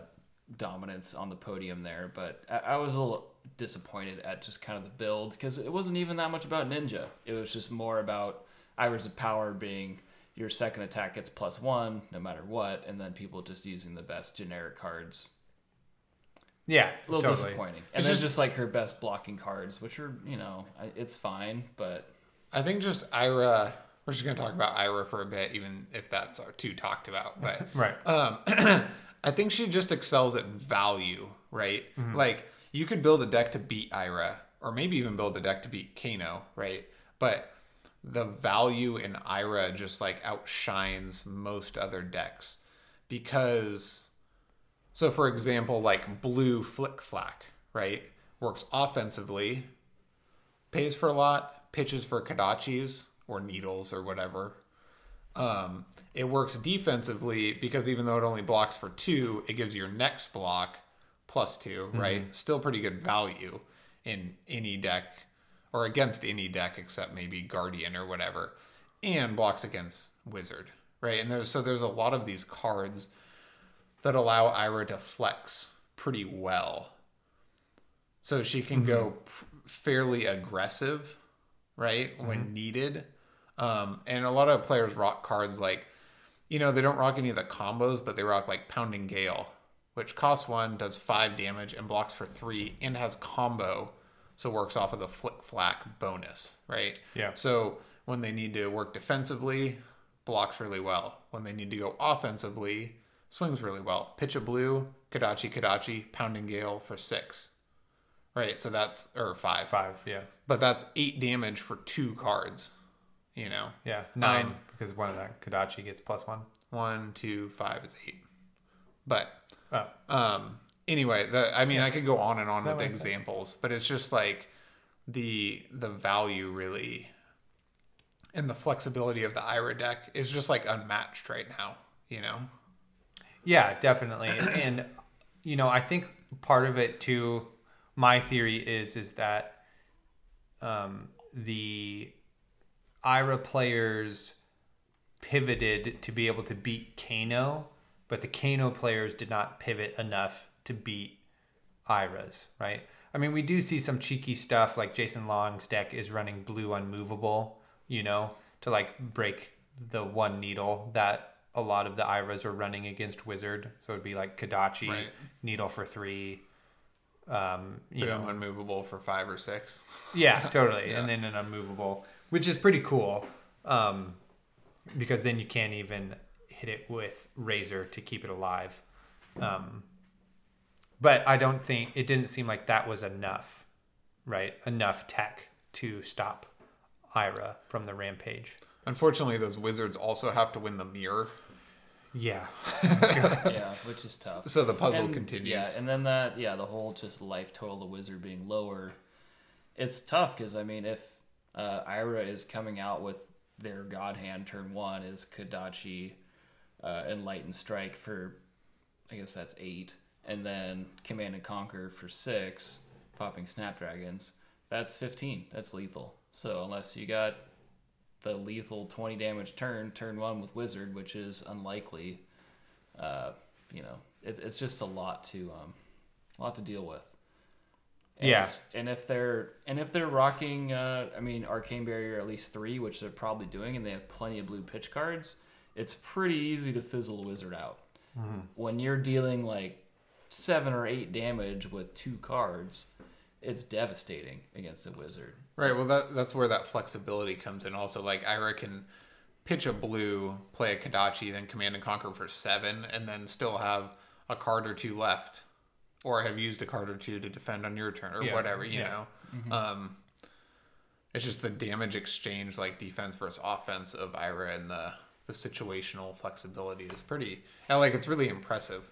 dominance on the podium there. But I, I was a little disappointed at just kind of the build because it wasn't even that much about ninja. It was just more about Iris of Power being your second attack gets plus one no matter what, and then people just using the best generic cards Yeah. a little totally. disappointing. And It's then just- just, like her best blocking cards, which are you know it's fine, but I think just Ira. We're just gonna talk about Ira for a bit, even if that's our too talked about. But Right. um, I think she just excels at value, right? Mm-hmm. Like you could build a deck to beat Ira, or maybe even build a deck to beat Kano, right? But the value in Ira just like outshines most other decks because so for example like blue flic flak right works offensively pays for a lot pitches for kodachis or needles or whatever um, it works defensively because even though it only blocks for two it gives your next block plus 2 mm-hmm. right? Still pretty good value in any deck or against any deck except maybe guardian or whatever and blocks against wizard right? And there's so there's a lot of these cards that allow ira to flex pretty well. So she can mm-hmm. go f- fairly aggressive right when mm-hmm. needed um, and a lot of players rock cards like you know they don't rock any of the combos but they rock like pounding gale which costs one does five damage and blocks for three and has combo so works off of the flic flak bonus right Yeah. so when they need to work defensively blocks really well when they need to go offensively swings really well pitch a blue kodachi kodachi pounding gale for six right so that's or five Five. Yeah. but that's eight damage for two cards. You know, Yeah. Nine, Um, because one of that Kodachi gets plus one. one, two, five is eight. But Oh. um, anyway, the I mean, I could go on and on That with makes sense. examples, but it's just like the the value really and the flexibility of the Ira deck is just like unmatched right now. You know, Yeah, definitely. and you know, I think part of it too. My theory is is that um, the Ira players pivoted to be able to beat Kano, but the Kano players did not pivot enough to beat Ira's. Right. I mean, we do see some cheeky stuff like Jason Long's deck is running blue unmovable. You know, to like break the one needle that a lot of the Iras are running against Wizard. So it'd be like Kodachi, Right. needle for three. Um, you Boom, know, unmovable for five or six. yeah, totally. Yeah. And then an unmovable, which is pretty cool. Um, because then you can't even hit it with razor to keep it alive. Um, but I don't think it didn't seem like that was enough, right? Enough tech to stop Ira from the rampage. Unfortunately, those wizards also have to win the mirror, Yeah. yeah, which is tough. so the puzzle And- continues. Yeah, and then that, yeah, the whole just life total of the wizard being lower. It's tough because I mean, if uh, Ira is coming out with their God Hand turn one is Kodachi, uh, Enlightened Strike for, I guess that's eight, and then Command and Conquer for six, popping Snapdragons. That's fifteen. That's lethal. So unless you got the lethal twenty damage turn, turn one with Wizard, which is unlikely uh, you know, it's it's just a lot to um, a lot to deal with. And Yeah. And if they're and if they're rocking, uh, I mean, arcane barrier at least three, which they're probably doing, and they have plenty of blue pitch cards, it's pretty easy to fizzle a wizard out. When you're dealing like seven or eight damage with two cards, it's devastating against a wizard. Right. Well, that that's where that flexibility comes in. Also, like Ira can pitch a blue, play a Kodachi, then command and conquer for seven, and then still have a card or two left, or have used a card or two to defend on your turn or Yeah, whatever. You yeah. know. Um, it's just the damage exchange, like defense versus offense of Ira, and the the situational flexibility is pretty. I like it's really impressive.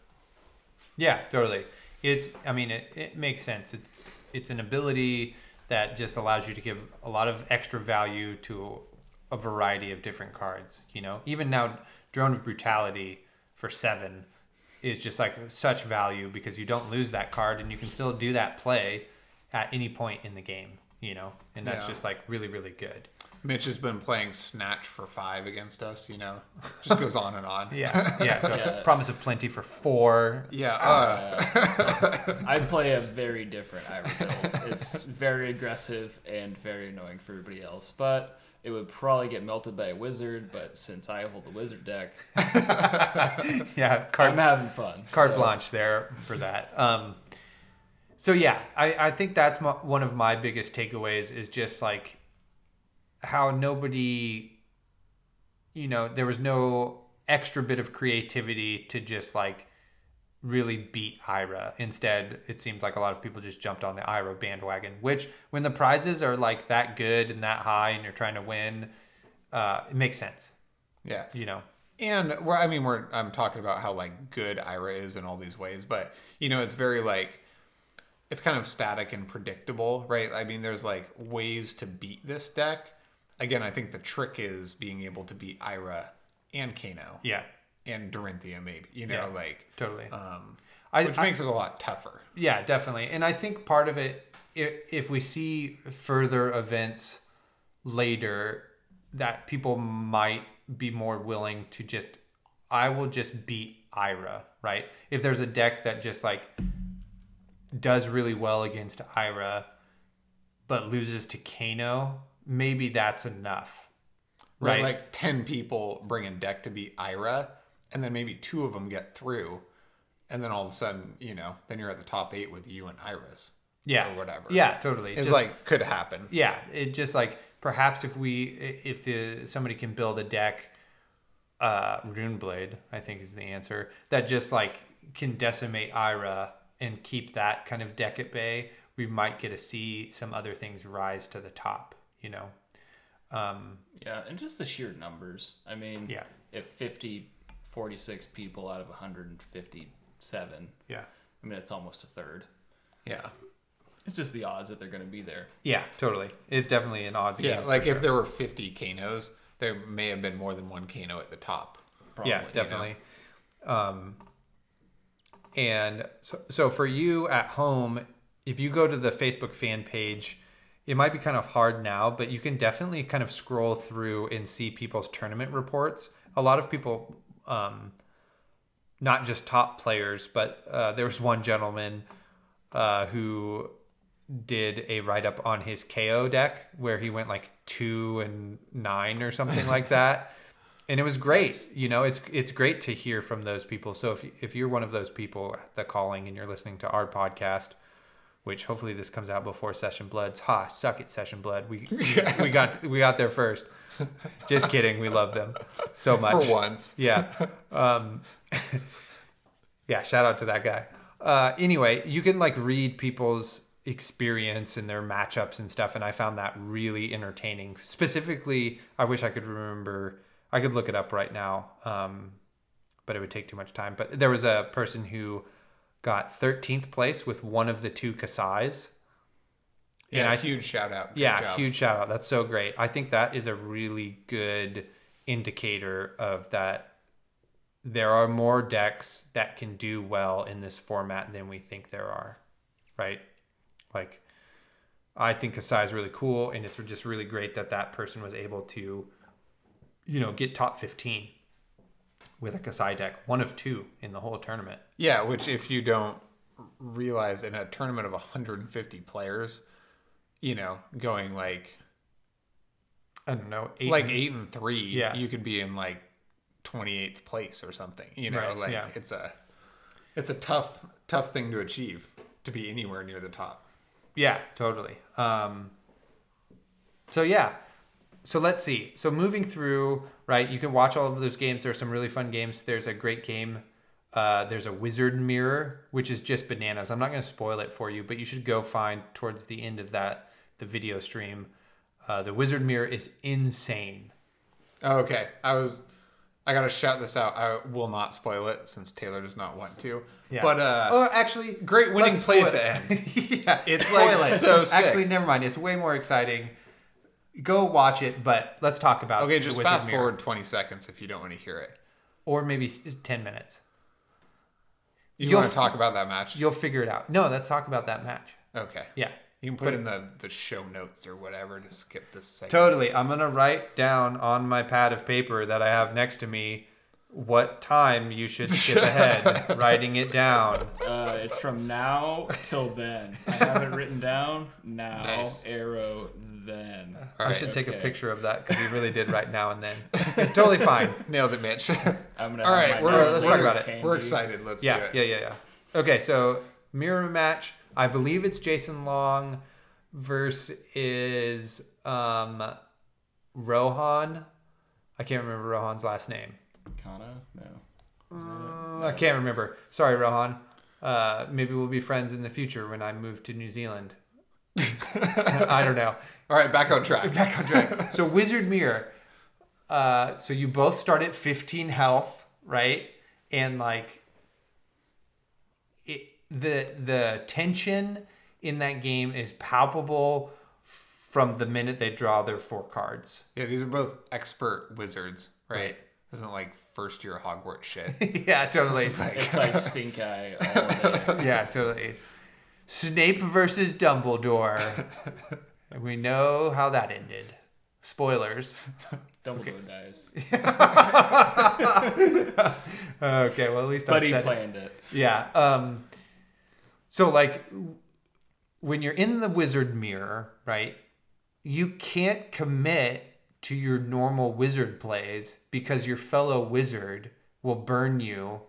Yeah, totally. It's I mean it, it makes sense. It's it's an ability that just allows you to give a lot of extra value to a variety of different cards, you know. Even now Drone of Brutality for 7 is just like such value because you don't lose that card and you can still do that play at any point in the game, you know. And that's Yeah. just like really really good. Mitch has been playing Snatch for five against us. You know, just goes on and on. Yeah. Yeah. Yeah. Promise of plenty for 4. Yeah. Uh, I play a very different Ira build. It's very aggressive and very annoying for everybody else. But it would probably get melted by a wizard. But since I hold the wizard deck, Yeah, card I'm having fun. carte So, blanche there for that. Um, so yeah, I, I think that's my, one of my biggest takeaways is just like how nobody, you know, there was no extra bit of creativity to just like really beat Ira. Instead, it seemed like a lot of people just jumped on the Ira bandwagon. Which, when the prizes are like that good and that high, and you're trying to win, uh, it makes sense. yeah. You know. And we're, I mean, we're I'm talking about how like good Ira is in all these ways, but you know, it's very like it's kind of static and predictable, right? I mean, there's like ways to beat this deck. Again, I think the trick is being able to beat Ira and Kano Yeah. And Dorinthea, maybe. You know, Yeah. like Totally. um, I, which I- makes it a lot tougher. Yeah, definitely. And I think part of it, if, if we see further events later, that people might be more willing to just, I will just beat Ira, right? If there's a deck that just like does really well against Ira, but loses to Kano, maybe that's enough. Right. Like 10 people bring in deck to beat Ira, and then maybe two of them get through. And then all of a sudden, you know, then you're at the top eight with you and Iris. Yeah. Or whatever. Yeah, totally. It's Just- like, could happen. yeah it just like perhaps if we if the somebody can build a deck uh runeblade i think is the answer that just like can decimate ira and keep that kind of deck at bay we might get to see some other things rise to the top you know um Yeah, and just the sheer numbers. I mean, Yeah. if 50, 46 people out of 157, yeah I mean, it's almost a third. Yeah. It's just the odds that they're going to be there. yeah totally it's definitely an odds Yeah. game Like sure. if there were 50 Kanos, there may have been more than one Kano at the top. Probably, yeah you know? definitely um and so, so for you at home if you go to the facebook fan page it might be kind of hard now but you can definitely kind of scroll through and see people's tournament reports a lot of people um not just top players but uh, there was one gentleman uh, who did a write up on his Kayo deck where he went like two and nine or something like that. and it was great. You know, it's it's great to hear from those people. So if if you're one of those people at the calling and you're listening to our podcast, which hopefully this comes out before Session Bloods, ha, suck it, Session Blood. We we got we got there first. Just kidding. We love them so much. For once. Yeah. Um, yeah. Shout out to that guy. Uh, anyway, you can like read people's experience and their matchups and stuff, and I found that really entertaining. Specifically, I wish I could remember. I could look it up right now, um, but it would take too much time. But there was a person who got 13th place with one of the two Kassais. Yeah, And I- huge shout out. Good Yeah, job. huge shout out. That's so great. I think that is a really good indicator of that there are more decks that can do well in this format than we think there are. Right? Like I think Kassai is really cool and it's just really great that that person was able to you know, get top 15 with a Kassai deck, one of two in the whole tournament. Yeah, which if you don't realize in a tournament of 150 players, you know, going like I don't know, eight like eight and three, Yeah. you could be in like 28th place or something. You know, Right, like yeah. it's a it's a tough tough thing to achieve to be anywhere near the top. Yeah, totally. Um, so yeah, so let's see. So moving through, right? You can watch all of those games. There are some really fun games. There's a great game. Uh, there's a wizard mirror, which is just bananas. I'm not going to spoil it for you, but you should go find towards the end of that the video stream. Uh, the wizard mirror is insane. Oh, okay, I was I gotta shout this out. I will not spoil it since Taylor does not want to. Yeah. But uh, oh, actually, great winning let's play spoil at the end. yeah, It's, like, it. so sick. Actually, never mind. It's way more exciting. Go watch it, but let's talk about Okay, the just wizard fast mirror. forward 20 seconds if you don't want to hear it. or maybe 10 minutes. You You'll want to f- talk about that match? You'll figure it out. No, let's talk about that match. Okay. Yeah. You can put in the, the show notes or whatever to skip this segment. Totally. I'm going to write down on my pad of paper that I have next to me what time you should skip ahead, writing it down. Uh, it's from now till then. I have it written down. Now, Nice. arrow, then. I right, should take a picture of that because we really did write now and then. It's totally fine. Nailed it, Mitch. I'm gonna. All have right, my we're, Alright, let's talk we're- about it. candy. We're excited. Let's do Yeah, it. yeah, yeah, yeah. Okay, so mirror match. I believe it's Jason Long versus um, Rohan. I can't remember Rohan's last name. Kana? No. Uh, I can't remember. Sorry, Rohan. Uh, maybe we'll be friends in the future when I move to New Zealand. I don't know. All right, back on track. Back on track. So Wizard Mirror. Uh, so you both start at 15 health, right? And like the the tension in that game is palpable from the minute they draw their four cards. Yeah, these are both expert wizards, right? This isn't like first year Hogwarts shit. yeah, totally. It's like- It's like stink eye all day. yeah, totally. Snape versus Dumbledore. And we know how that ended. Spoilers. Dumbledore dies. Okay, well at least But I he said it. planned it. Yeah. Um so like when you're in the wizard mirror, right? You can't commit to your normal wizard plays because your fellow wizard will burn you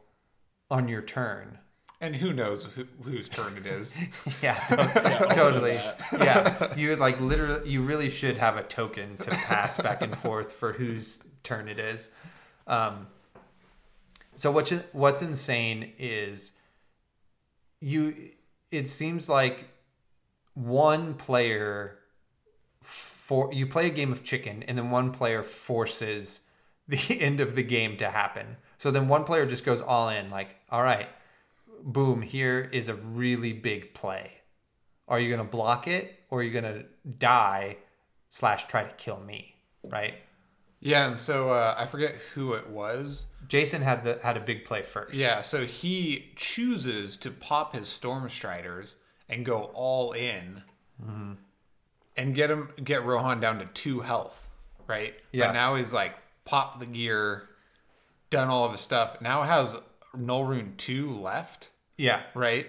on your turn. and who knows who, whose turn it is. Yeah, Yeah, totally. Yeah, you like literally. You really should have a token to pass back and forth for whose turn it is. Um, so what's what's insane is you. It seems like one player for you play a game of chicken, and then one player forces the end of the game to happen. So then one player just goes all in, like, all right, boom, here is a really big play. Are you going to block it or are you going to die slash try to kill me? Right? Yeah, and so uh, I forget who it was. Jason had the had a big play first. Yeah, so he chooses to pop his Storm Striders and go all in, Mm-hmm. and get him get Rohan down to two health, right? Yeah. But now he's like popped the gear, done all of his stuff. Now has Null Rune two left, Yeah. right?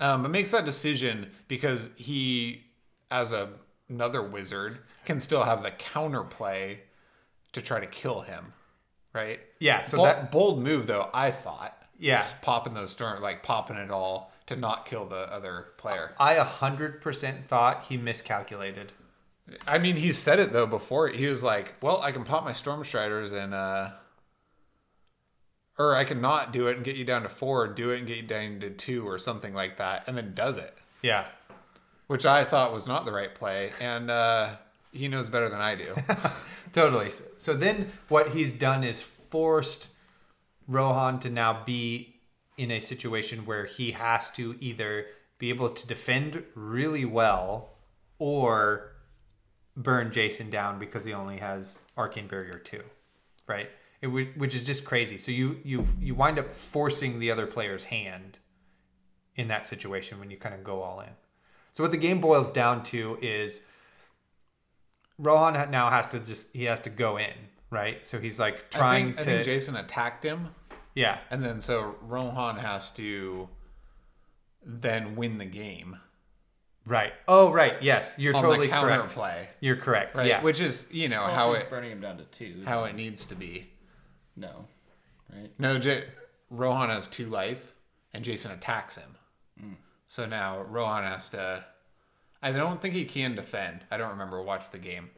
Um, but makes that decision because he, as a, another wizard, can still have the counterplay to try to kill him, right? Yeah, so bold, that- bold move though. I thought. Yeah. Just popping those storm, like popping it all to not kill the other player. I a hundred percent thought he miscalculated. I mean, he said it though before. He was like, "Well, I can pop my storm striders and uh, or I can not do it and get you down to four, do it and get you down to two or something like that, and then does it." Yeah. which I thought was not the right play, and uh, he knows better than I do. Totally. So, so then what he's done is forced Rohan to now be in a situation where he has to either be able to defend really well or burn Jason down because he only has Arcane Barrier 2, right? It, which is just crazy. So you you you wind up forcing the other player's hand in that situation when you kind of go all in. So what the game boils down to is Rohan now has to just he has to go in, right? So he's like I trying think, I to think Jason attacked him, yeah. and then so Rohan has to then win the game Right. Oh, right. Yes, you're on totally the correct. play, You're correct. right? Yeah. Which is you know Well, how if he's it burning him down to two. how it needs to be. no, right? No, J- Rohan has two life, and Jason attacks him. Mm. So now Rohan has to. I don't think he can defend. I don't remember. Watch the game.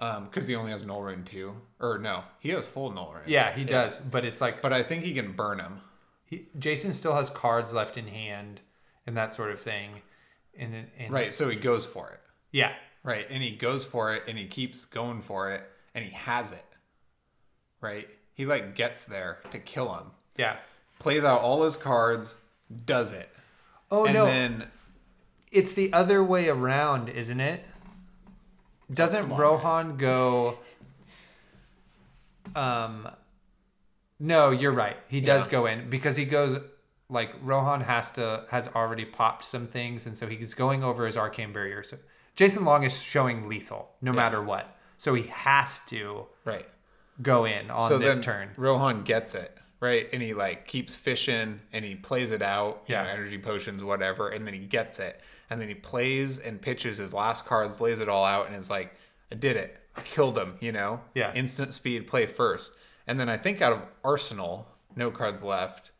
Um, because he only has null rune two, or no, he has full null rune. yeah, he does, but it's like But I think he can burn him. he, Jason still has cards left in hand and that sort of thing. And then and Right, so he goes for it. Yeah. Right, and he goes for it, and he keeps going for it, and he has it. Right, he like gets there to kill him, Yeah. plays out all his cards, does it, Oh and no. then It's the other way around, isn't it? Doesn't on, Rohan go um No, you're right. He does Yeah. go in because he goes like Rohan has to has already popped some things and so he's going over his arcane barrier. So Jason Long is showing lethal no matter what. So he has to right. go in on so this turn. Rohan gets it right, and he like keeps fishing, and he plays it out, you Yeah. know, energy potions, whatever, and then he gets it, and then he plays and pitches his last cards, lays it all out, and is like, "I did it, I killed him," you know, Yeah. instant speed, play first, and then I think out of Arsenal, no cards left.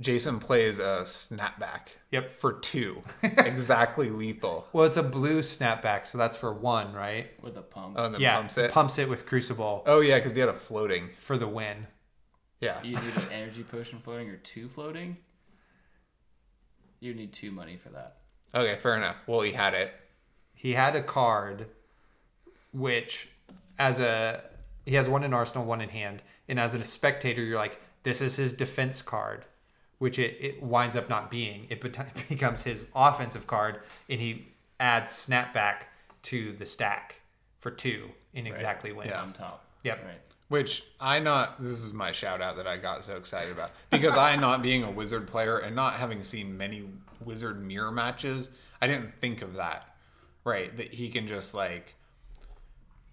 Jason plays a snapback. Yep. For two, exactly lethal. Well, it's a blue snapback, so that's for one, right? With a pump. Oh, and then yeah, pumps it. pumps it with Crucible Oh yeah, because he had a floating. for the win. Yeah. You need an energy potion floating or two floating. You need two money for that. Okay, fair enough. Well, he had it. he had a card which as a he has one in arsenal one in hand and as a spectator you're like this is his defense card which it, it winds up not being it bet- becomes his offensive card and he adds snapback to the stack for two and exactly wins Yeah. On top. Yep. Right. Which I not this is my shout out that I got so excited about because I not being a wizard player and not having seen many wizard mirror matches, I didn't think of that. Right, that he can just like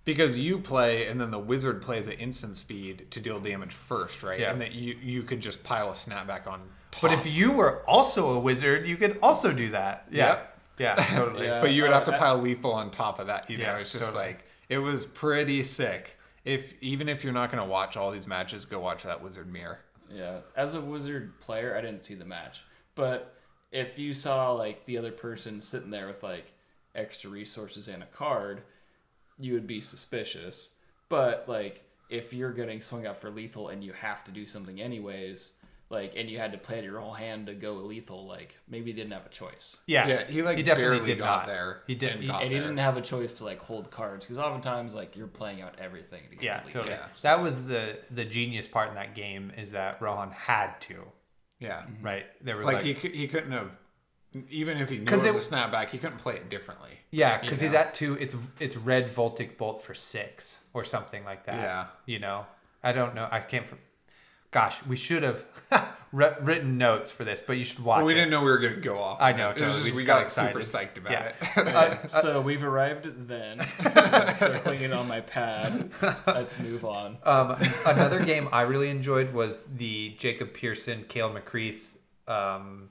because you play and then the wizard plays at instant speed to deal damage first, right? Yeah. And that you you could just pile a snapback on top. but if you were also a wizard you could also do that yeah Yep. yeah totally Yeah. but you would have to pile lethal on top of that. You know, Yeah, it's just totally. like it was pretty sick. If even if you're not going to watch all these matches, go watch that wizard mirror. Yeah. As a wizard player, I didn't see the match, but if you saw like the other person sitting there with like extra resources and a card, you would be suspicious. But like if you're getting swung out for lethal and you have to do something anyways, like and you had to play your whole hand to go lethal, like maybe you didn't have a choice. yeah Yeah, he like he definitely barely did got not there. he did and he- got and he didn't have a choice to like hold cards because oftentimes like you're playing out everything to get Yeah, to totally. Yeah. That was the the genius part in that game is that Rohan had to, Yeah, mm-hmm. right? There was like, like, he cou- he couldn't have even if he knew it 'Cause was it- a snapback, he couldn't play it differently. yeah, because he's at two. It's it's red Voltic Bolt for six or something like that. Yeah. you know, I don't know. I can't. From, gosh, we should have written notes for this, but you should watch Well, we it. didn't know we were gonna go off. I know, it. It was totally. just, We we, just got, got super psyched about Yeah. it. So we've arrived then. Circling it on my pad. Let's move on. Um, another game I really enjoyed was the Jacob Pearson, Kale McCreath, um,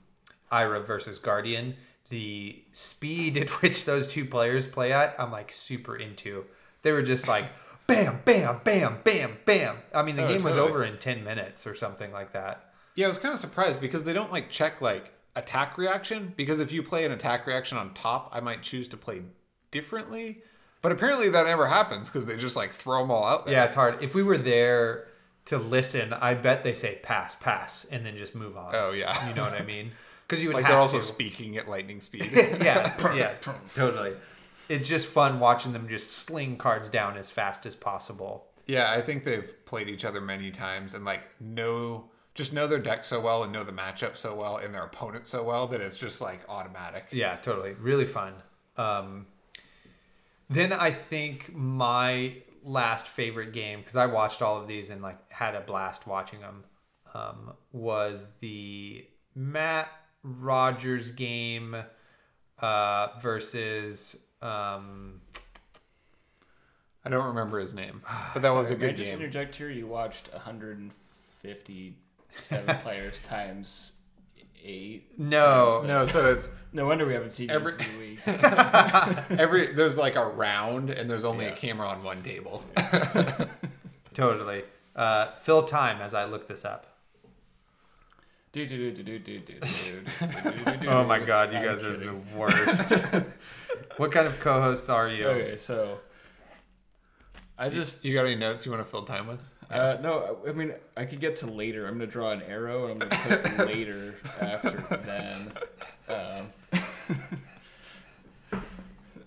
Ira versus Guardian. The speed at which those two players play at, I'm like super into. They were just like bam, bam, bam, bam, bam. I mean, the Oh, game was over in 10 minutes or something like that. Yeah, I was kind of surprised because they don't like check like attack reaction. Because if you play an attack reaction on top, I might choose to play differently. But apparently that never happens because they just like throw them all out there. Yeah, it's hard. If we were there to listen, I bet they say pass, pass, and then just move on. Oh yeah. You know what I mean? Because you would like they're also to. speaking at lightning speed. yeah, yeah, totally. It's just fun watching them just sling cards down as fast as possible. yeah, I think they've played each other many times and like know just know their deck so well and know the matchup so well and their opponent so well that it's just like automatic. Yeah, totally. Really fun. Um, then I think my last favorite game, because I watched all of these and like had a blast watching them, um, was the Matt Rogers game uh, versus. Um, I don't remember his name, but that was a good I just game. interject here? You watched 157 players times eight. no, No, so it's No wonder we haven't seen you Every- in three weeks. every there's like a round and there's only Yeah. a camera on one table. totally. Uh, fill time as I look this up. Oh my god, you guys are the worst. What kind of co-hosts are you? Okay, so I just You got any notes you want to fill time with? uh, no. I mean, I could get to later. I'm gonna draw an arrow, and I'm gonna put later after then. Um,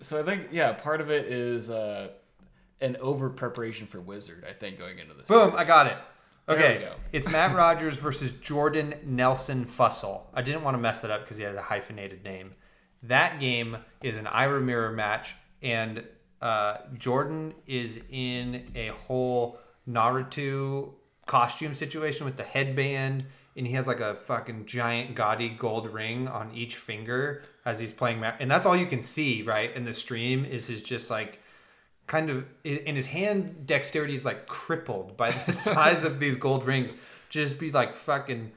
so I think yeah, part of it is uh, an over preparation for Wizard. I think going into this. Boom, I got it. Okay, it's Matt Rogers versus Jordan Nelson Fussell. I didn't want to mess that up because he has a hyphenated name. That game is an Ira mirror match, and uh, Jordan is in a whole Naruto costume situation with the headband, and he has like a fucking giant gaudy gold ring on each finger as he's playing. And that's all you can see, right? In the stream is his just like kind of in his hand dexterity is like crippled by the size of these gold rings just be like fucking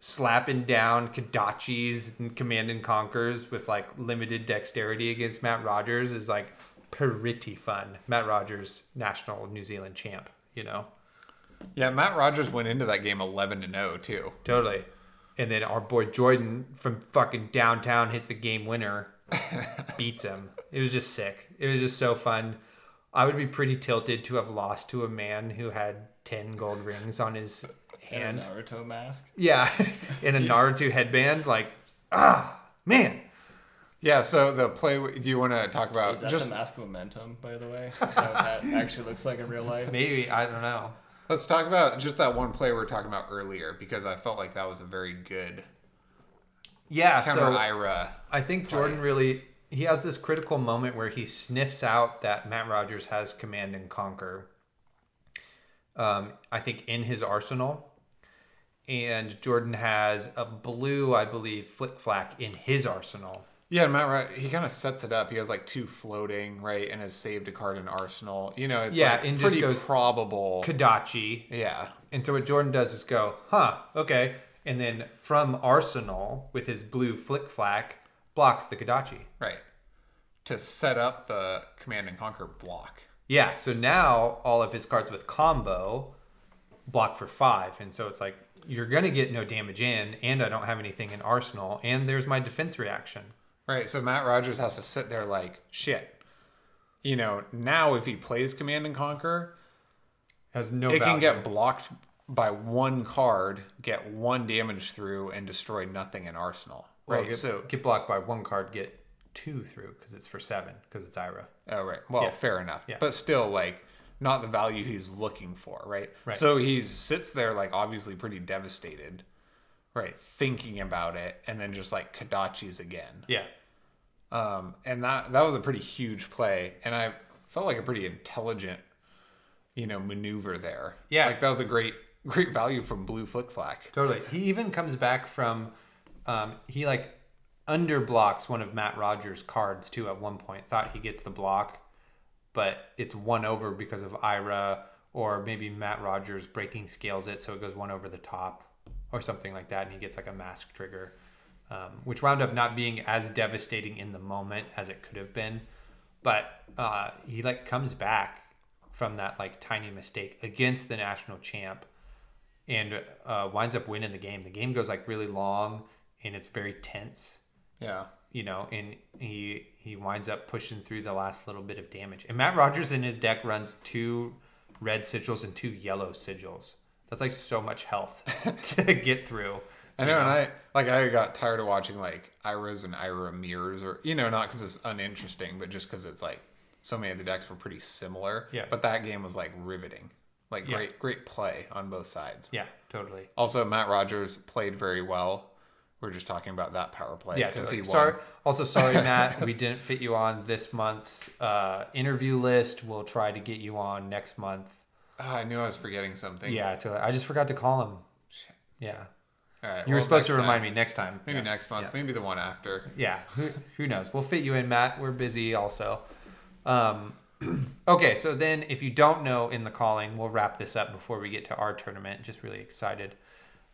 slapping down kodachis and command and conquers with like limited dexterity against matt rogers is like pretty fun. Matt rogers national new zealand champ you know? Yeah, Matt Rogers went into that game 11 to 0 too. totally. And then our boy jordan from fucking downtown hits the game winner beats him. It was just sick. It was just so fun. I would be pretty tilted to have lost to a man who had 10 gold rings on his hand Naruto mask. yeah in a naruto headband like ah man Yeah, so the play. Do you want to talk about Is that just? the mask momentum, by the way? Is that what that actually looks like in real life? maybe i don't know Let's talk about just that one play we were talking about earlier because I felt like that was a very good yeah counter so Ira. I think Jordan really he has this critical moment where he sniffs out that Matt Rogers has command and conquer. Um, I think in his arsenal, and Jordan has a blue, I believe, flic flak in his arsenal. Yeah, Matt. Right, he kind of sets it up. He has like two floating right, and has saved a card in Arsenal. You know, it's Yeah, like and just pretty goes- probable. Kodachi. yeah, And so what Jordan does is go, huh, okay, and then from arsenal with his blue flic flak blocks the Kodachi. right. To set up the command and conquer block. Yeah, so now all of his cards with combo block for five, and so it's like you're gonna get no damage in, and I don't have anything in arsenal, and there's my defense reaction. Right. So Matt Rogers has to sit there like shit. You know, now if he plays command and conquer, Has no it can get blocked by one card, get one damage through, and destroy nothing in Arsenal. Well, Right. get, so, get blocked by one card, get two through because it's for seven because it's Ira. oh right. Well, Yeah. fair enough. Yeah. But still, like, not the value he's looking for. Right. Right. So he sits there like obviously pretty devastated. Right. Thinking about it, and then just like Kodachi's again. Yeah, Um, and that that was a pretty huge play, and I felt like a pretty intelligent, you know, maneuver there. Yeah. like that was a great great value from Blue Flic Flak. totally. He even comes back from, um, he like underblocks one of Matt Rogers' cards too. At one point, thought he gets the block, but it's one over because of Ira, or maybe Matt Rogers breaking scales it, so it goes one over the top, or something like that, and he gets like a mask trigger, um, which wound up not being as devastating in the moment as it could have been. But uh, he like comes back from that like tiny mistake against the national champ and uh, winds up winning the game. The game goes like really long and it's very tense, Yeah. You know, and he he winds up pushing through the last little bit of damage. And Matt Rogers in his deck runs two red sigils and two yellow sigils. That's like so much health to get through. I know, and I like I got tired of watching like Iras and Ira mirrors, or you know, not because it's uninteresting, but just because it's like so many of the decks were pretty similar. Yeah. But that game was like riveting, like Yeah. great, great play on both sides. Yeah, totally. Also, Matt Rogers played very well. We're just talking about that power play Yeah, because totally. he won. sorry. Also, sorry, Matt, we didn't fit you on this month's uh, interview list. We'll try to get you on next month. Ah, I knew I was forgetting something. Yeah, totally. I just forgot to call him. Yeah, All right. you were supposed to remind time. me next time. Maybe yeah. next month. Maybe the one after. Yeah, who, who knows? We'll fit you in, Matt. We're busy also. Um, okay, so then if you don't know in the calling, we'll wrap this up before we get to our tournament. Just really excited.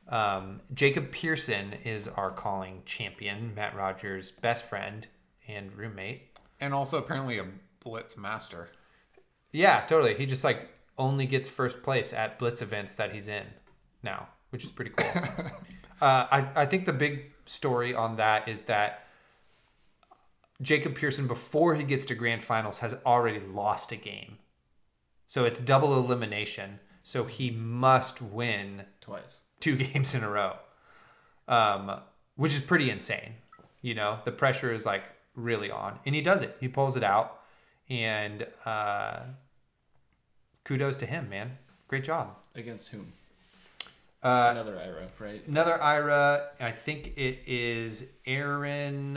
Um, Jacob Pearson is our calling champion, Matt Rogers' best friend and roommate. And also apparently a blitz master. Yeah, totally. He just like only gets first place at Blitz events that he's in now, which is pretty cool. uh, I, I think the big story on that is that Jacob Pearson, before he gets to grand finals, has already lost a game. So it's double elimination. So he must win Twice. Two games in a row, um, which is pretty insane. You know, the pressure is like really on, and he does it. He pulls it out, and uh, kudos to him, man. Great job. Against whom? Uh, Another Ira, right? another Ira, I think it is Aaron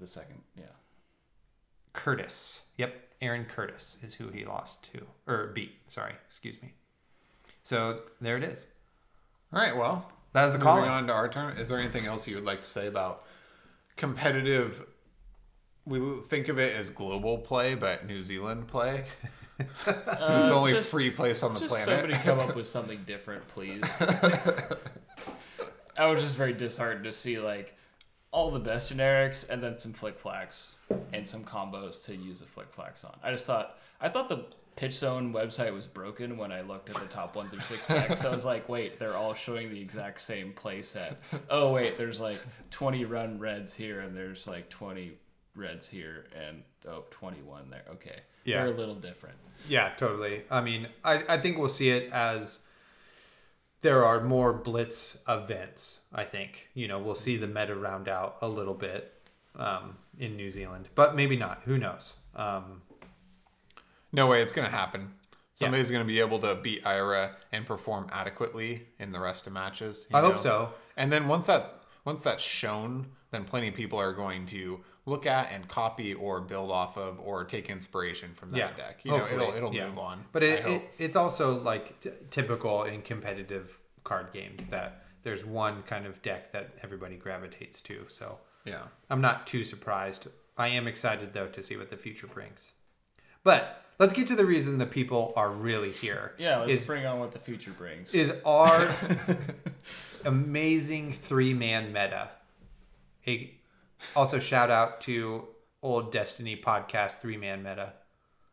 The second, yeah. Curtis. Yep, Aaron Curtis is who he lost to, or beat. Sorry, excuse me. So there it is. All right. Well, that is was the moving call. on to our turn. Is there anything else you would like to say about competitive? We think of it as global play, but New Zealand play. it's the only Uh, just- free place on the Just planet. somebody come up with something different, please. I was just very disheartened to see like all the best generics and then some flic flaks and some combos to use a flic flaks on. I just thought I thought the Pitch Zone website was broken when I looked at the top one through six decks. I was like, wait, they're all showing the exact same play set. Oh wait, there's like 20 run reds here and there's like 20 reds here and oh 21 there. Okay, Yeah. they're a little different. Yeah, totally. I mean, I, I think we'll see it as there are more blitz events. I think you know we'll see the meta round out a little bit um, in New Zealand, but maybe not. Who knows? Um, No way it's going to happen. Somebody's going to be able to beat Ira and perform adequately in the rest of matches. you I hope so. And then once that once that's shown, then plenty of people are going to look at and copy or build off of or take inspiration from that Yeah, deck. You know, hopefully, it'll it'll yeah. move on. But it, hope. it it's also like t- typical in competitive card games that there's one kind of deck that everybody gravitates to. So yeah. I'm not too surprised. I am excited though to see what the future brings. But let's get to the reason the people are really here. Yeah, let's is bring on what the future brings. is our amazing three man meta. A, also shout out to old Destiny podcast three man meta.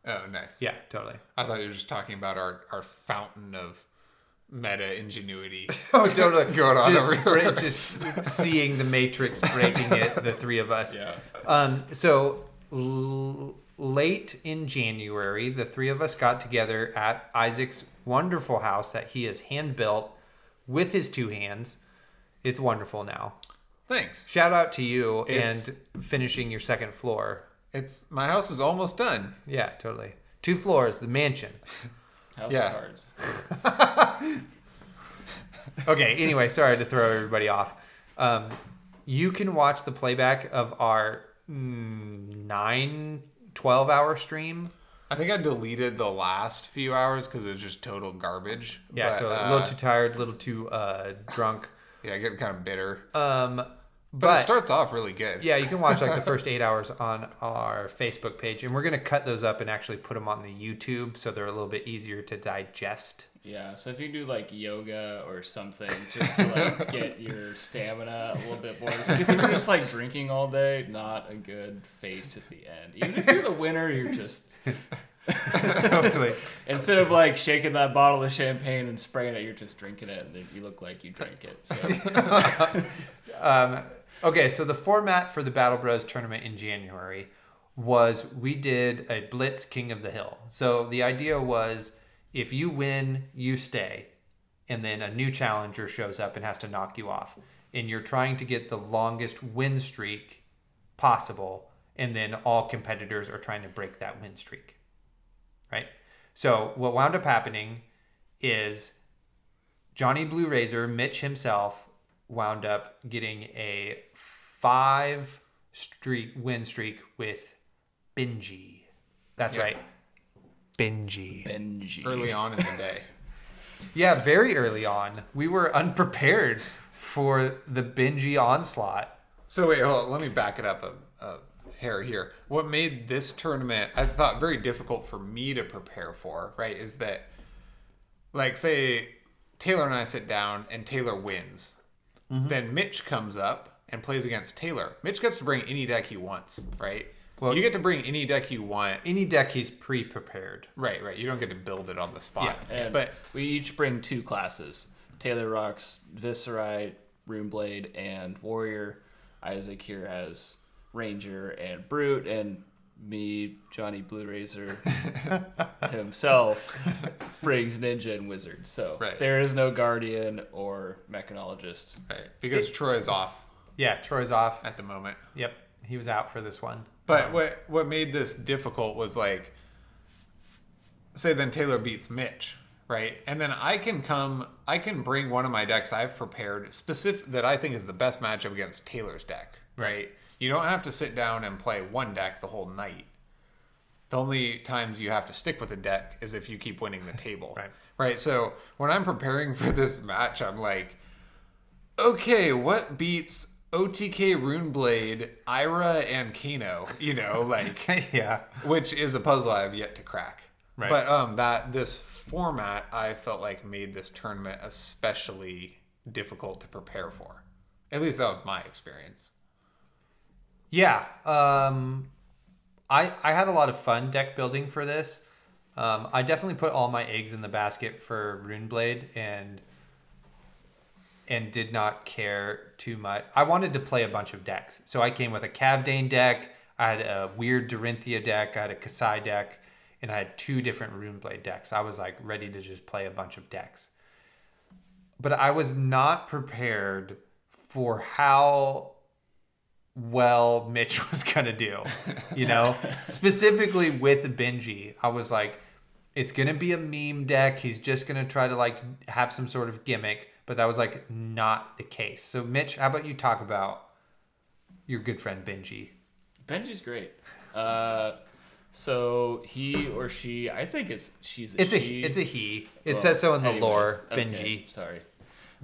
Oh, nice. Yeah, totally. I thought you were just talking about our our fountain of meta ingenuity. Oh, totally. Going on just, everywhere. break- just seeing the Matrix breaking it, the three of us. yeah. Um, so l- late in January, the three of us got together at Isaac's wonderful house that he has hand built with his two hands. It's wonderful now. Thanks. Shout out to you It's- and finishing your second floor. It's my house is almost done. Yeah, totally. Two floors, the mansion. House Yeah. of Cards. Okay, anyway, sorry to throw everybody off. Um, you can watch the playback of our mm, 9, 12 hour stream. I think I deleted the last few hours because it was just total garbage. Yeah, But, totally. uh, a little too tired, a little too uh, drunk. yeah, getting kind of bitter. Um, but, but it starts off really good. yeah, you can watch like the first eight hours on our Facebook page, and we're gonna cut those up and actually put them on the YouTube so they're a little bit easier to digest. Yeah, so if you do like yoga or something just to like get your stamina a little bit more, because if you're just like drinking all day, not a good face at the end. Even if you're the winner, you're just totally. Instead of like shaking that bottle of champagne and spraying it, you're just drinking it, and then you look like you drank it. So Um, okay, so the format for the Battle Bros tournament in January was we did a Blitz King of the Hill. So the idea was if you win, you stay, and then a new challenger shows up and has to knock you off, and you're trying to get the longest win streak possible, and then all competitors are trying to break that win streak. Right? So what wound up happening is Johnny Blue Razor, Mitch himself, wound up getting a five streak win streak with Benji. That's right. Benji. Benji. Early on in the day. Yeah, very early on. We were unprepared for the Benji onslaught. So wait, hold on. Let me back it up a, a hair here. What made this tournament, I thought, very difficult for me to prepare for, right, is that, like, say Taylor and I sit down and Taylor wins. Mm-hmm. Then Mitch comes up and plays against Taylor. Mitch gets to bring any deck he wants, right? Well- you get to bring any deck you want. Any deck he's pre-prepared. Right, right. You don't get to build it on the spot. And But we each bring two classes. Taylor rocks Viserai, Runeblade, and Warrior. Isaac here has Ranger and Brute, and me, Johnny Blue Razor himself, brings Ninja and Wizard. So Right. there is no Guardian or Mechanologist. right, because Troy's off Yeah, Troy's off. at the moment. Yep, he was out for this one. But what what made this difficult was like, say then Taylor beats Mitch, right? And then I can come, I can bring one of my decks I've prepared specific that I think is the best matchup against Taylor's deck, right? You don't have to sit down and play one deck the whole night. The only times you have to stick with a deck is if you keep winning the table, Right. Right. So when I'm preparing for this match, I'm like, okay, what beats OTK Runeblade, Ira, and Kano? You know, like, yeah. which is a puzzle I have yet to crack. Right. But um, that this format I felt like made this tournament especially difficult to prepare for. At least that was my experience. Yeah. Um, I I had a lot of fun deck building for this. Um, I definitely put all my eggs in the basket for Runeblade and and did not care too much. I wanted to play a bunch of decks, so I came with a Kavdaen deck. I had a weird Dorinthea deck. I had a Kassai deck, and I had two different Runeblade decks. I was like ready to just play a bunch of decks, but I was not prepared for how well Mitch was gonna do. You know, specifically with Benji, I was like, it's gonna be a meme deck. He's just gonna try to like have some sort of gimmick, but that was like not the case. So, Mitch, how about you talk about your good friend Benji? Benji's great. Uh, so he or she, I think it's she's a It's a she. it's a he. It Well, says so in the anyways, lore. okay, Benji, Sorry.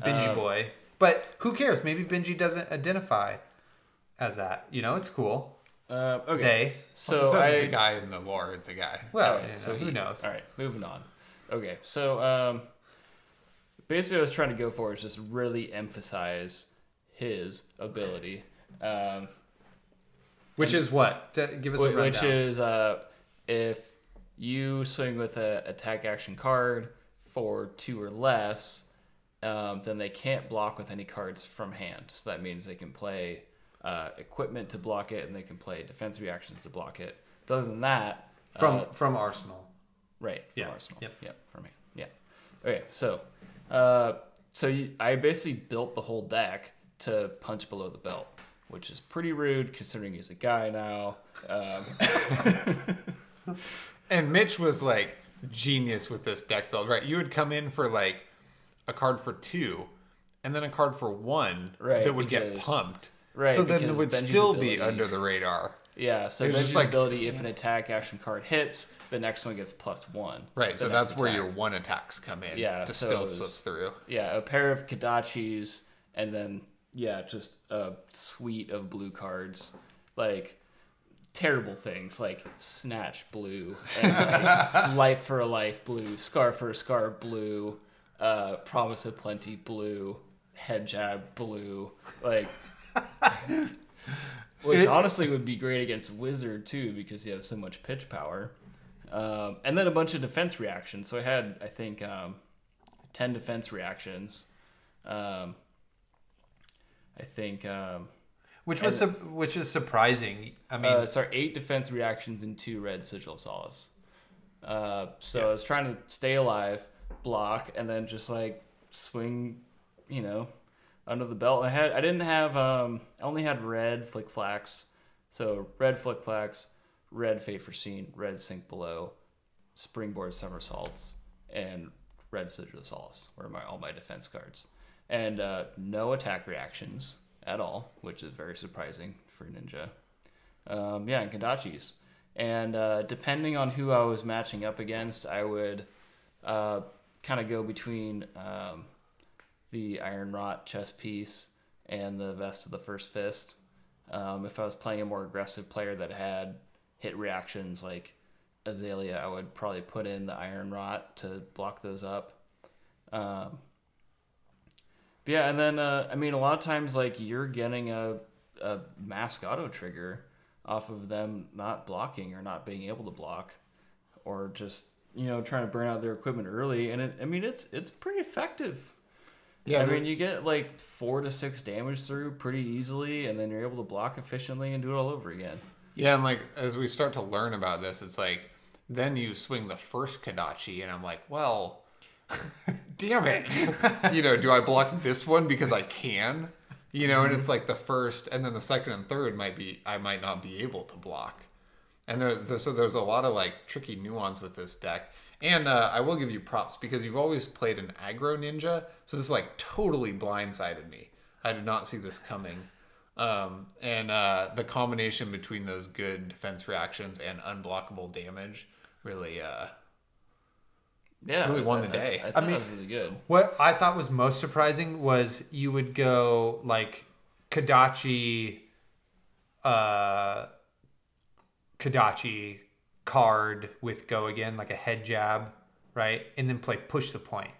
Benji Um, boy. But who cares? Maybe Benji doesn't identify as that. You know, it's cool. Uh, okay. They. So So I it's a guy in the lore. It's a guy. Well, Alright, you know, so who knows? All right, moving on. Okay, so um, basically, what I was trying to go for is just really emphasize his ability, um, Which is what? To give us rundown. which is uh, if you swing with a attack action card for two or less, um, then they can't block with any cards from hand. So that means they can play uh, equipment to block it, and they can play defense reactions to block it. But other than that, from uh, from Arsenal. Right. From Yeah, Arsenal. yep. Yep. From me. Yeah. Okay. So, uh, so you, I basically built the whole deck to punch below the belt, which is pretty rude considering he's a guy now. Um, And Mitch was like genius with this deck build, right? You would come in for like a card for two, and then a card for one Right, that would get pumped. right, So then it would Benji's still be under the radar. yeah. So Benji's just like- ability, if an attack action card hits, the next one gets plus one. Right. So that's where attack. your one attacks come in. Yeah, To so still was- slip through. Yeah, a pair of Kodachis, and then yeah, just a suite of blue cards, like terrible things like snatch blue and like life for a life blue, scar for a scar blue, uh, promise of plenty blue, head jab blue, like. Which It- honestly would be great against wizard too because you have so much pitch power. Um, and then a bunch of defense reactions. So I had, I think, um, 10 defense reactions. Um, I think, um, Which was su- which is surprising. I mean, uh, sorry, eight defense reactions and two red sigil of solace. Uh, so I was trying to stay alive, block, and then just like swing, you know, under the belt. I had I didn't have um I only had red flic flaks, so red flic flaks, red fate foreseen, red sink below, springboard somersaults, and red sigil of solace were my all my defense cards, and uh, no attack reactions at all, which is very surprising for ninja. Um, yeah, and Kodachis. And uh, depending on who I was matching up against, I would uh, kind of go between um, the Iron Rot chess piece and the Vest of the First Fist. Um, if I was playing a more aggressive player that had hit reactions like Azalea, I would probably put in the Iron Rot to block those up. Um, but yeah, and then uh, I mean, a lot of times like you're getting a a mask auto trigger off of them not blocking or not being able to block, or just you know trying to burn out their equipment early, and it, I mean it's it's pretty effective. Yeah, I mean you get like four to six damage through pretty easily, and then you're able to block efficiently and do it all over again. Yeah, and like as we start to learn about this, it's like then you swing the first Kodachi, and I'm like, well, damn it. you know, do I block this one because I can? You know, and it's like the first, and then the second and third might be I might not be able to block. And there, there so there's a lot of like tricky nuance with this deck. And uh, I will give you props because you've always played an aggro ninja, so this like totally blindsided me. I did not see this coming. Um, and uh, the combination between those good defense reactions and unblockable damage really, uh, Yeah, Really won the I- I- day. I, I thought mean- that was really good. What I thought was most surprising was you would go like Kodachi, uh, Kodachi card with go again, like a head jab, right? And then play push the point.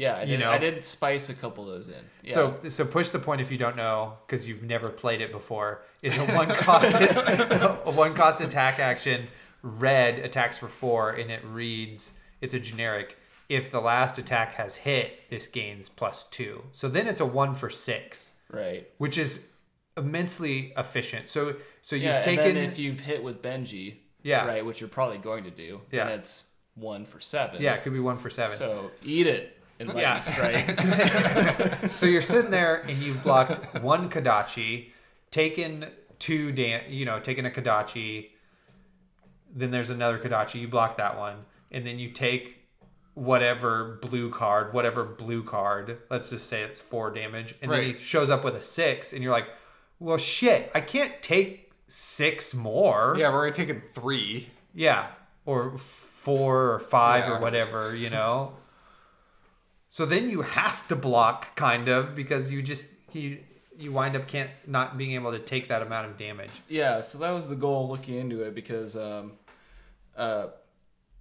Yeah, I you know. I did spice a couple of those in. Yeah. So, so push the point if you don't know because you've never played it before is a one cost a one cost attack action. Red attacks for four and it reads it's a generic. If the last attack has hit, this gains plus two. So then it's a one for six, right. which is immensely efficient. So so you've yeah, taken and then if you've hit with Benji, Yeah. right, which you're probably going to do, Yeah. then it's one for seven. yeah, it could be one for seven. So eat it and lightning Yeah. strikes. so you're sitting there and you've blocked one Kodachi, taken two dan you know, taken a Kodachi, then there's another Kodachi, you block that one, and then you take whatever blue card, whatever blue card, let's just say it's four damage, and then he shows up with a six, and you're like, Well shit, I can't take six more. yeah, we're already taking three. Yeah, or four or five Yeah. or whatever, you know. So then you have to block, kind of, because you just you you wind up can't not being able to take that amount of damage. yeah, so that was the goal looking into it because, um, uh,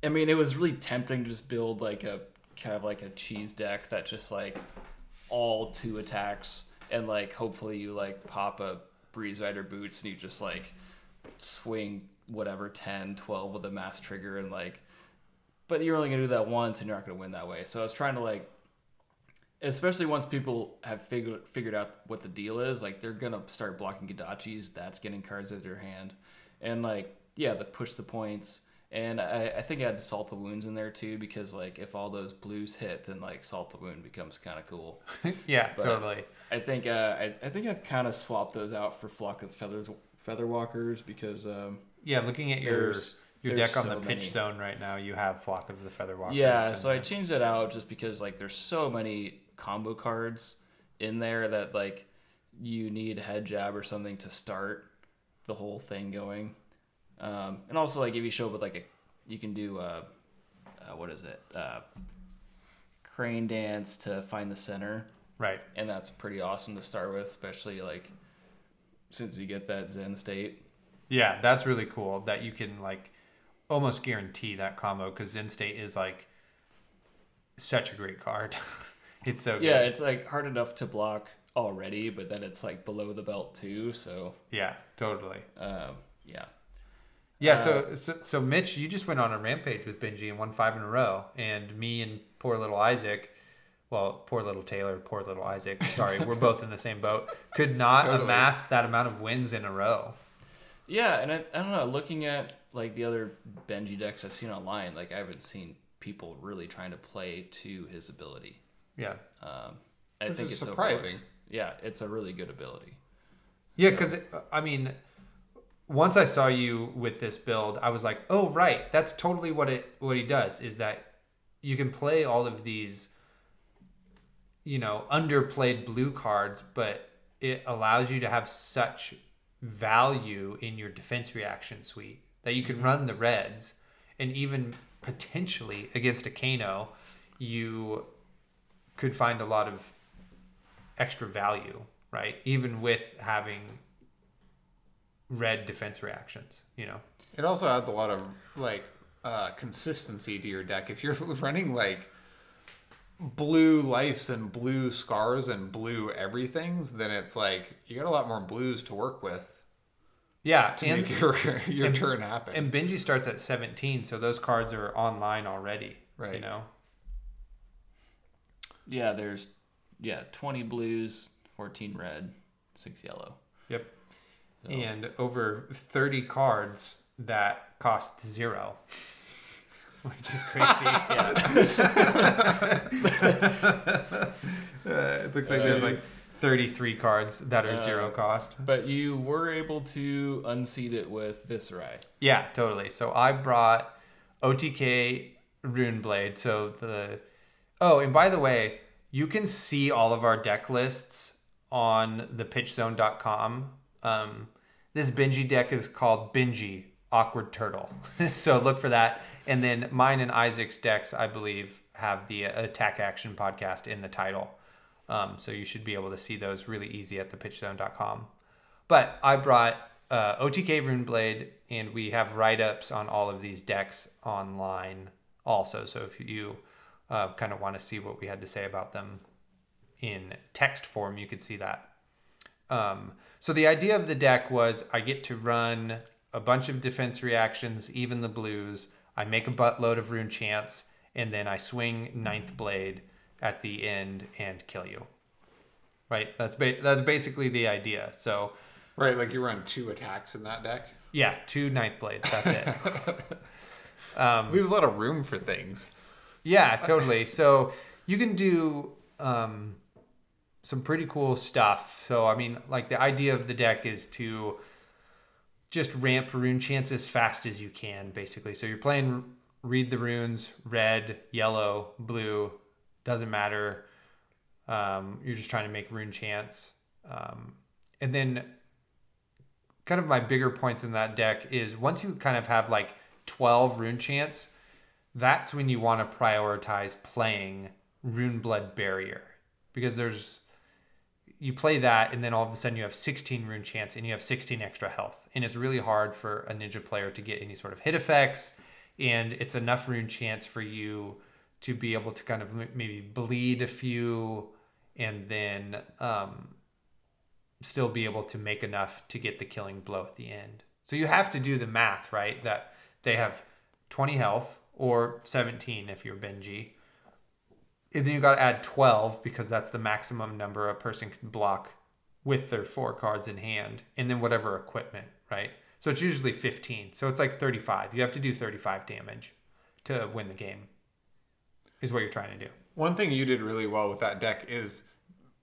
I mean, it was really tempting to just build like a kind of like a cheese deck that just like all two attacks and like hopefully you like pop a breeze rider boots and you just like swing whatever 10 12 with a mask trigger and like but you're only gonna do that once and you're not gonna win that way so i was trying to like especially once people have figured figured out what the deal is like they're gonna start blocking kodachis that's getting cards out of their hand and like yeah the push the points and I, I think I had salt the wounds in there too because like if all those blues hit then like salt the wound becomes kind of cool yeah, But- totally. I think uh, I, I think I've kind of swapped those out for flock of feathers feather walkers because um, Yeah, looking at your your there's deck on so the pitch many. zone right now, you have Flock of the Feather Walkers. yeah so I changed it out just because like there's so many combo cards in there that like you need head jab or something to start the whole thing going um, and also like if you show up with like a you can do uh, uh, what is it uh, crane dance to find the center right. and that's pretty awesome to start with, especially like since you get that Zen state. Yeah, that's really cool that you can like almost guarantee that combo because Zen State is like such a great card. it's so good. Yeah, it's like hard enough to block already, but then it's like below the belt too. So yeah, totally. um, yeah. Yeah, so, so so Mitch, you just went on a rampage with Benji and won five in a row, and me and poor little Isaac, well, poor little Taylor, poor little Isaac. Sorry, we're both in the same boat. Could not Totally. amass that amount of wins in a row. Yeah, and I, I don't know. Looking at like the other Benji decks I've seen online, like I haven't seen people really trying to play to his ability. Yeah, Um, I Which think it's surprising. overlooked. Yeah, it's a really good ability. yeah, because I mean, once I saw you with this build, I was like, oh right, that's totally what it what he does is that you can play all of these, you know, underplayed blue cards, but it allows you to have such value in your defense reaction suite that you can run the reds and even potentially against a Kano, you could find a lot of extra value, right? Even with having red defense reactions, you know. It also adds a lot of like uh, consistency to your deck. If you're running like blue lives and blue scars and blue everything's, then it's like you got a lot more blues to work with Yeah, to and make your your and- turn happen. and Benji starts at 17, so those cards are online already, Right. You know. Yeah, there's yeah twenty blues, fourteen red, six yellow. Yep. And over 30 cards that cost zero. Which is crazy. uh, it looks like there's like 33 cards that are zero Uh, cost. But you were able to unseat it with Viserai. Yeah, totally. So I brought OTK Runeblade. So the oh, and by the way, you can see all of our deck lists on the pitchzone.com. Um, this Benji deck is called Benji Awkward Turtle. so look for that. And then mine and Isaac's decks, I believe, have the Attack Action podcast in the title. Um, so you should be able to see those really easy at thepitchzone.com. But I brought uh, OTK Runeblade, and we have write ups on all of these decks online also. So if you uh, kind of want to see what we had to say about them in text form, you could see that. Um, so the idea of the deck was I get to run a bunch of defense reactions, even the blues. I make a buttload of rune chants, and then I swing ninth blade at the end and kill you. Right. That's ba- that's basically the idea. So right, like you run two attacks in that deck. yeah, two ninth blades. That's it. Leaves a lot of room for things. Yeah, totally. So you can do um, some pretty cool stuff. So I mean, like the idea of the deck is to just ramp rune chants as fast as you can, basically. So you're playing read the runes, red, yellow, blue, doesn't matter. Um, you're just trying to make rune chants, um, and then kind of my bigger points in that deck is once you kind of have like 12 rune chants that's when you want to prioritize playing Rune Blood Barrier because there's you play that and then all of a sudden you have 16 rune chants and you have 16 extra health and it's really hard for a ninja player to get any sort of hit effects and it's enough rune chants for you to be able to kind of maybe bleed a few and then um, still be able to make enough to get the killing blow at the end. So you have to do the math, right? That they have 20 health or 17 if you're Benji. And then you got to add 12 because that's the maximum number a person can block with their four cards in hand and then whatever equipment, right? So it's usually 15. So it's like 35. You have to do 35 damage to win the game. Is what you're trying to do. One thing you did really well with that deck is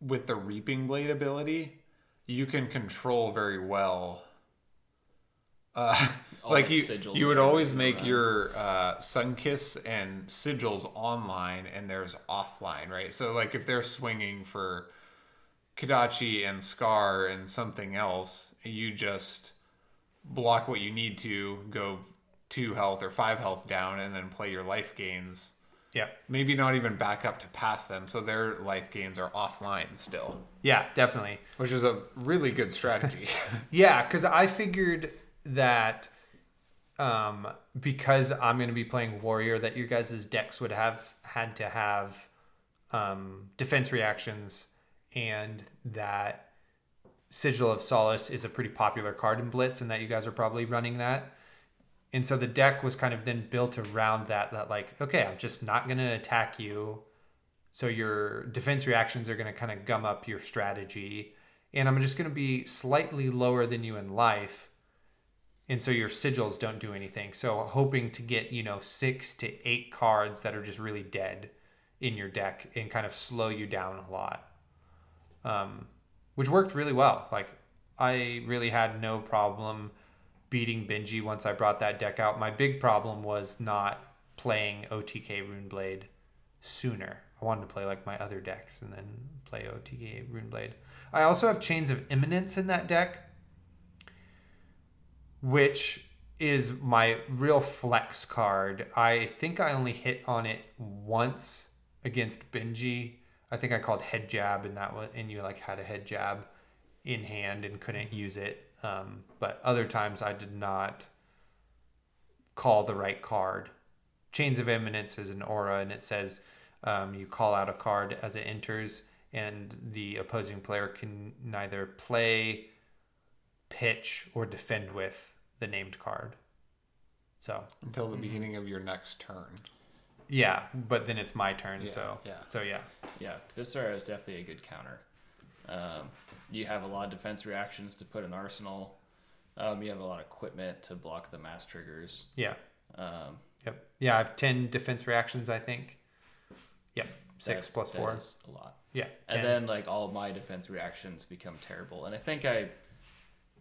with the Reaping Blade ability, you can control very well. Uh, like the you, sigils you would always make around. your uh, Sunkiss and sigils online, and there's offline, right? So like if they're swinging for Kodachi and Scar and something else, you just block what you need to, go two health or five health down, and then play your life gains Yeah. maybe not even back up to pass them so their life gains are offline still Yeah, definitely. which is a really good strategy Yeah, because I figured that um, because I'm going to be playing warrior, that your guys' decks would have had to have um, defense reactions, and that Sigil of Solace is a pretty popular card in Blitz, and that you guys are probably running that. And so the deck was kind of then built around that that like, okay, I'm just not going to attack you. So your defense reactions are going to kind of gum up your strategy and I'm just going to be slightly lower than you in life. And so your sigils don't do anything. So hoping to get, you know, 6 to 8 cards that are just really dead in your deck and kind of slow you down a lot. Um, which worked really well. Like I really had no problem beating Benji once I brought that deck out. My big problem was not playing OTK Runeblade sooner. I wanted to play like my other decks and then play OTK Runeblade. I also have Chains of Eminence in that deck, which is my real flex card. I think I only hit on it once against Benji. I think I called head jab and that was and you like had a head jab in hand and couldn't use it. Um, but other times I did not call the right card. Chains of Eminence is an aura and it says um, you call out a card as it enters and the opposing player can neither play, pitch, or defend with the named card. So until the beginning of your next turn. Yeah, but then it's my turn. Yeah, so yeah. so yeah, Yeah, Viserai is definitely a good counter. Um, you have a lot of defense reactions to put in arsenal. Um, you have a lot of equipment to block the mask triggers. yeah, Um, yep, yeah. I have ten defense reactions. I think. Yep, six that- plus that four. is a lot. Yeah, And then like all of my defense reactions become terrible. And I think I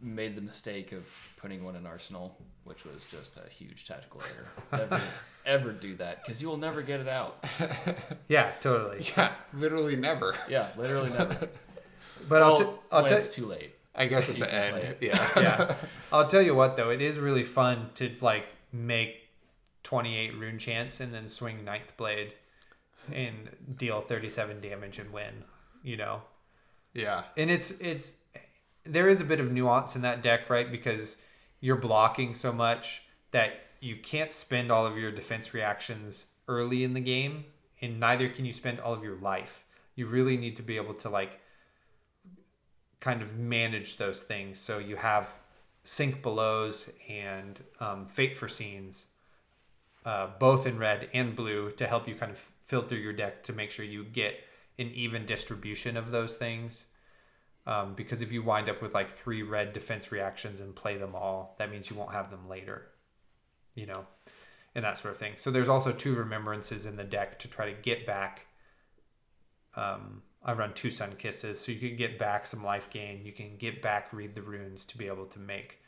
made the mistake of putting one in arsenal, which was just a huge tactical error. Never ever do that because you will never get it out. yeah, totally. Yeah, literally never. Yeah, literally never. But I'll t- I'll when tell it's too late. I guess at You the end. Yeah. yeah. I'll tell you what though, it is really fun to like make 28 rune chants and then swing ninth blade and deal 37 damage and win, you know. Yeah. And it's it's there is a bit of nuance in that deck, right? Because you're blocking so much that you can't spend all of your defense reactions early in the game and neither can you spend all of your life. You really need to be able to like kind of manage those things. So you have sink belows and um, fate foreseens, uh, both in red and blue, to help you kind of filter your deck to make sure you get an even distribution of those things. Um, because if you wind up with like three red defense reactions and play them all, that means you won't have them later, you know, and that sort of thing. So there's also two remembrances in the deck to try to get back. Um, I run two sun kisses, so you can get back some life gain. You can get back read the runes to be able to make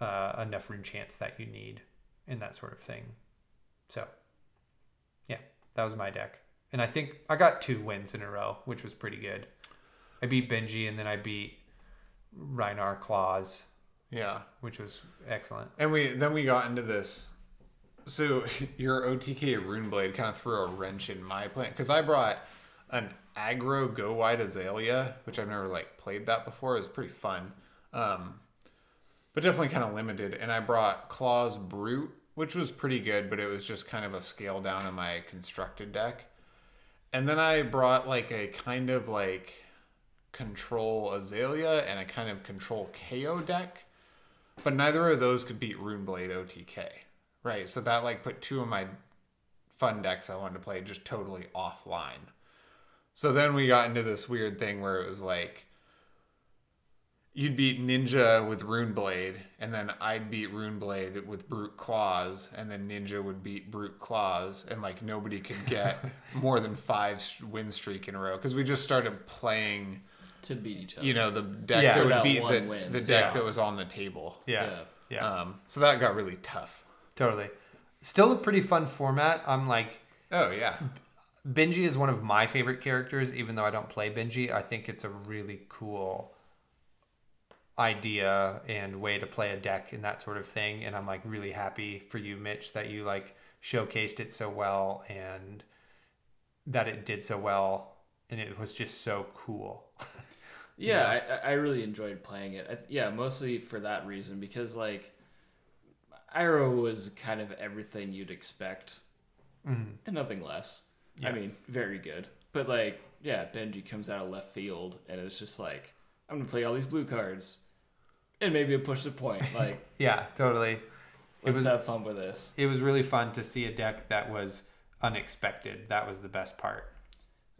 uh, enough rune chants that you need, and that sort of thing. So, yeah, that was my deck, and I think I got two wins in a row, which was pretty good. I beat Benji, and then I beat Rhinar Claus, Yeah. which was excellent. And we then we got into this. So your OTK Runeblade kind of threw a wrench in my plan because I brought an aggro go wide azalea, which I've never like played that before. It was pretty fun, um, but definitely kind of limited. And I brought Claws Brute, which was pretty good, but it was just kind of a scale down in my constructed deck. And then I brought like a kind of like control azalea and a kind of control KO deck. But neither of those could beat Runeblade OTK. Right. So that like put two of my fun decks I wanted to play just totally offline. So then we got into this weird thing where it was like you'd beat Ninja with Runeblade, and then I'd beat Runeblade with Brute Claws, and then Ninja would beat Brute Claws, and like nobody could get more than five win streak in a row because we just started playing, to beat each other. you know, the deck Yeah. that would beat the, win. the deck Yeah. that was on the table. Yeah, yeah, Um, so that got really tough. totally. Still a pretty fun format. I'm like, Oh yeah, Benji is one of my favorite characters, even though I don't play Benji. I think it's a really cool idea and way to play a deck and that sort of thing. And I'm like really happy for you, Mitch, that you like showcased it so well and that it did so well and it was just so cool. Yeah, I, I really enjoyed playing it. I, yeah, mostly for that reason because like Ira was kind of everything you'd expect and nothing less. I mean, very good. But like, yeah, Benji comes out of left field and it's just like, I'm gonna play all these blue cards and maybe a push the point. Like, Yeah, totally. It Let's was have fun with this. it was really fun to see a deck that was unexpected. That was the best part.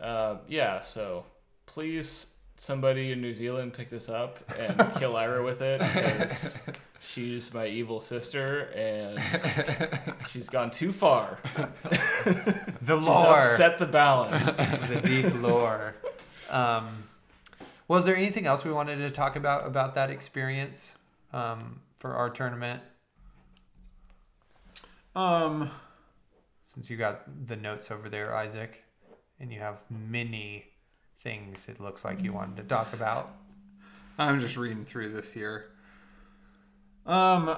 Uh, yeah, so please, somebody in New Zealand pick this up and kill Ira with it because she's my evil sister and she's gone too far. The She's lore, upset the balance. the deep lore. Um, was there anything else we wanted to talk about about that experience um, for our tournament? Um, Since you got the notes over there, Isaac, and you have many things it looks like you wanted to talk about. I'm just reading through this here. Um,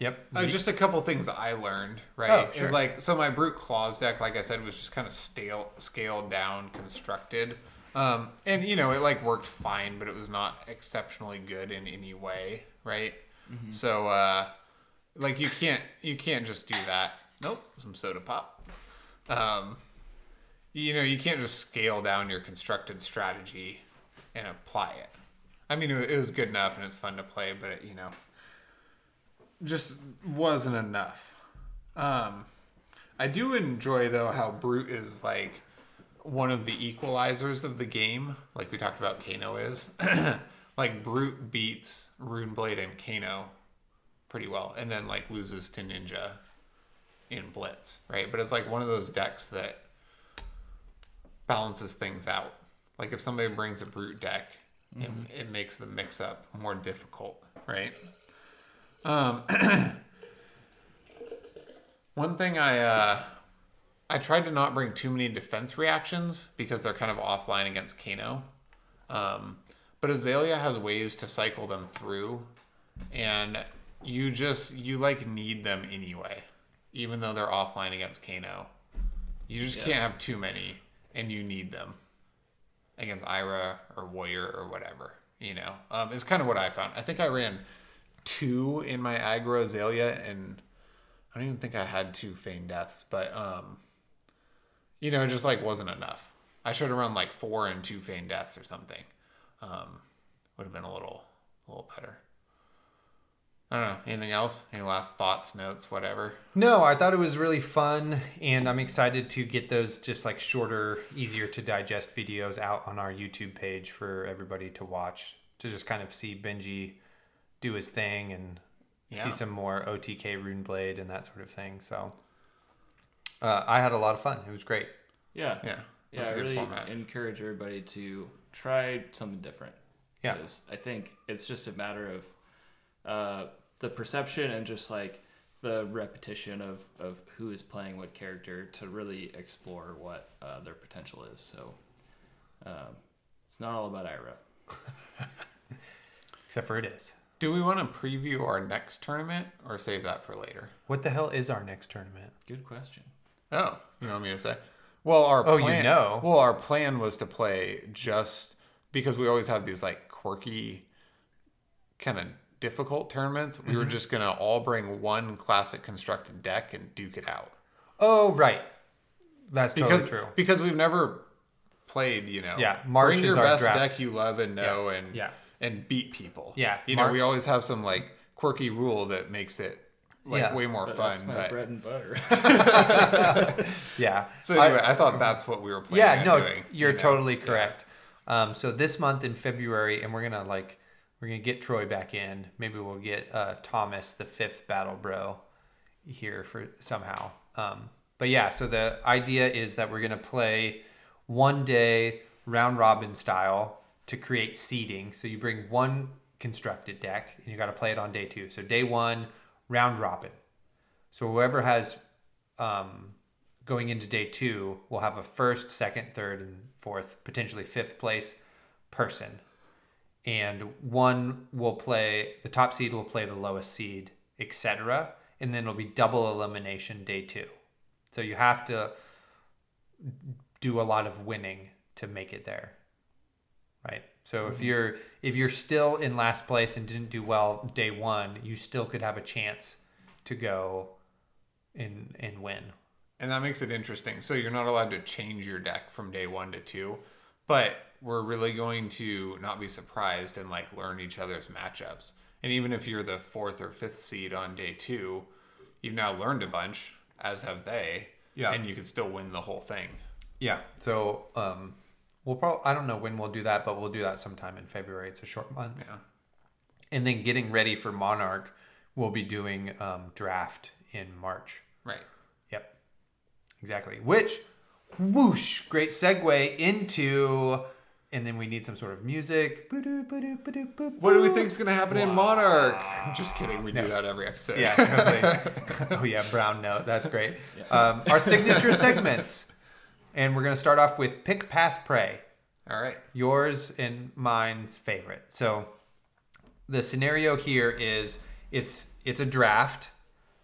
Yep. Uh, just a couple things I learned, right? Oh, sure. Is like so my brute claws deck, like I said, was just kind of stale, scaled down, constructed, um, and you know it like worked fine, but it was not exceptionally good in any way, right? So, uh, like you can't you can't just do that. Nope, some soda pop. Um, you know you can't just scale down your constructed strategy and apply it. I mean, it, was good enough and it's fun to play, but it, you know just wasn't enough. Um, I do enjoy though how Brute is like one of the equalizers of the game, like we talked about Kano is. like Brute beats Runeblade and Kano pretty well, and then like loses to Ninja in Blitz, right? But it's like one of those decks that balances things out. Like if somebody brings a Brute deck, it, it makes the mix up more difficult, right? Um, one thing I uh, I tried to not bring too many defense reactions because they're kind of offline against Kano. Um, but Azalea has ways to cycle them through, and you just you like need them anyway, even though they're offline against Kano. You just Yeah. can't have too many, and you need them against Ira or Warrior or whatever. You know, um, is kind of what I found. I think I ran two in my aggro Azalea, and I don't even think I had two Feign Deaths, but um, you know, it just like wasn't enough. I should have run like four and two Feign Deaths or something. Um, would have been a little, a little better. I don't know. Anything else? Any last thoughts, notes, whatever? No, I thought it was really fun, and I'm excited to get those just like shorter, easier to digest videos out on our YouTube page for everybody to watch to just kind of see Benji do his thing and Yeah. see some more OTK Runeblade and that sort of thing. So uh, I had a lot of fun. It was great. Yeah. Yeah. Yeah, That's I a good really format. encourage everybody to try something different. Yeah. 'Cause I think it's just a matter of uh, the perception and just like the repetition of, of who is playing what character to really explore what uh, their potential is. So um, it's not all about Ira. Except for it is. Do we want to preview our next tournament or save that for later? What the hell is our next tournament? Good question. Oh, you want me to say? Well, our Oh, you know. Well, our plan was to play just because we always have these like quirky, kind of difficult tournaments. We were Mm-hmm. just gonna all bring one classic constructed deck and duke it out Oh, right. That's totally because true. because we've never played. You know, Yeah, March bring is your our best draft. deck you love and know Yeah, and yeah. and beat people. Yeah, you know, we always have some like quirky rule that makes it like Yeah. way more But fun. that's my But bread and butter. Yeah. so anyway, I, thought that's what we were planning. yeah no doing, you're you know? totally Yeah. correct um, so this month in february and we're gonna like we're gonna get troy back in. Maybe we'll get uh, thomas the fifth battle bro here for somehow. Um, but yeah so the idea is that we're gonna play one day round robin style to create seeding. So you bring one constructed deck and you got to play it on day two. So day one round robin. So whoever has um, going into day two, we'll have a first, second, third, and fourth, potentially fifth place person. And one will play, the top seed will play the lowest seed, etc. And then it'll be double elimination day two. So you have to do a lot of winning to make it there. Right. So if mm-hmm. you're if you're still in last place and didn't do well day one, you still could have a chance to go and and win. And that makes it interesting. So you're not allowed to change your deck from day one to two, but we're really going to not be surprised and like learn each other's matchups. And even if you're the fourth or fifth seed on day two, you've now learned a bunch, as have they. Yeah. And you can still win the whole thing. Yeah. So um, we'll probably I don't know when we'll do that, but we'll do that sometime in February. It's a short month. Yeah. And then getting ready for Monarch, we'll be doing um, draft in March. Right. Yep. Exactly. Which, whoosh, great segue into, and then we need some sort of music. What What do we think is gonna happen in Monarch? Just kidding. We do that every episode. Yeah, totally. oh yeah, brown note. That's great. Um, our signature segments, and we're gonna start off with pick, pass, pray. All right. yours and mine's favorite. So the scenario here is it's it's a draft.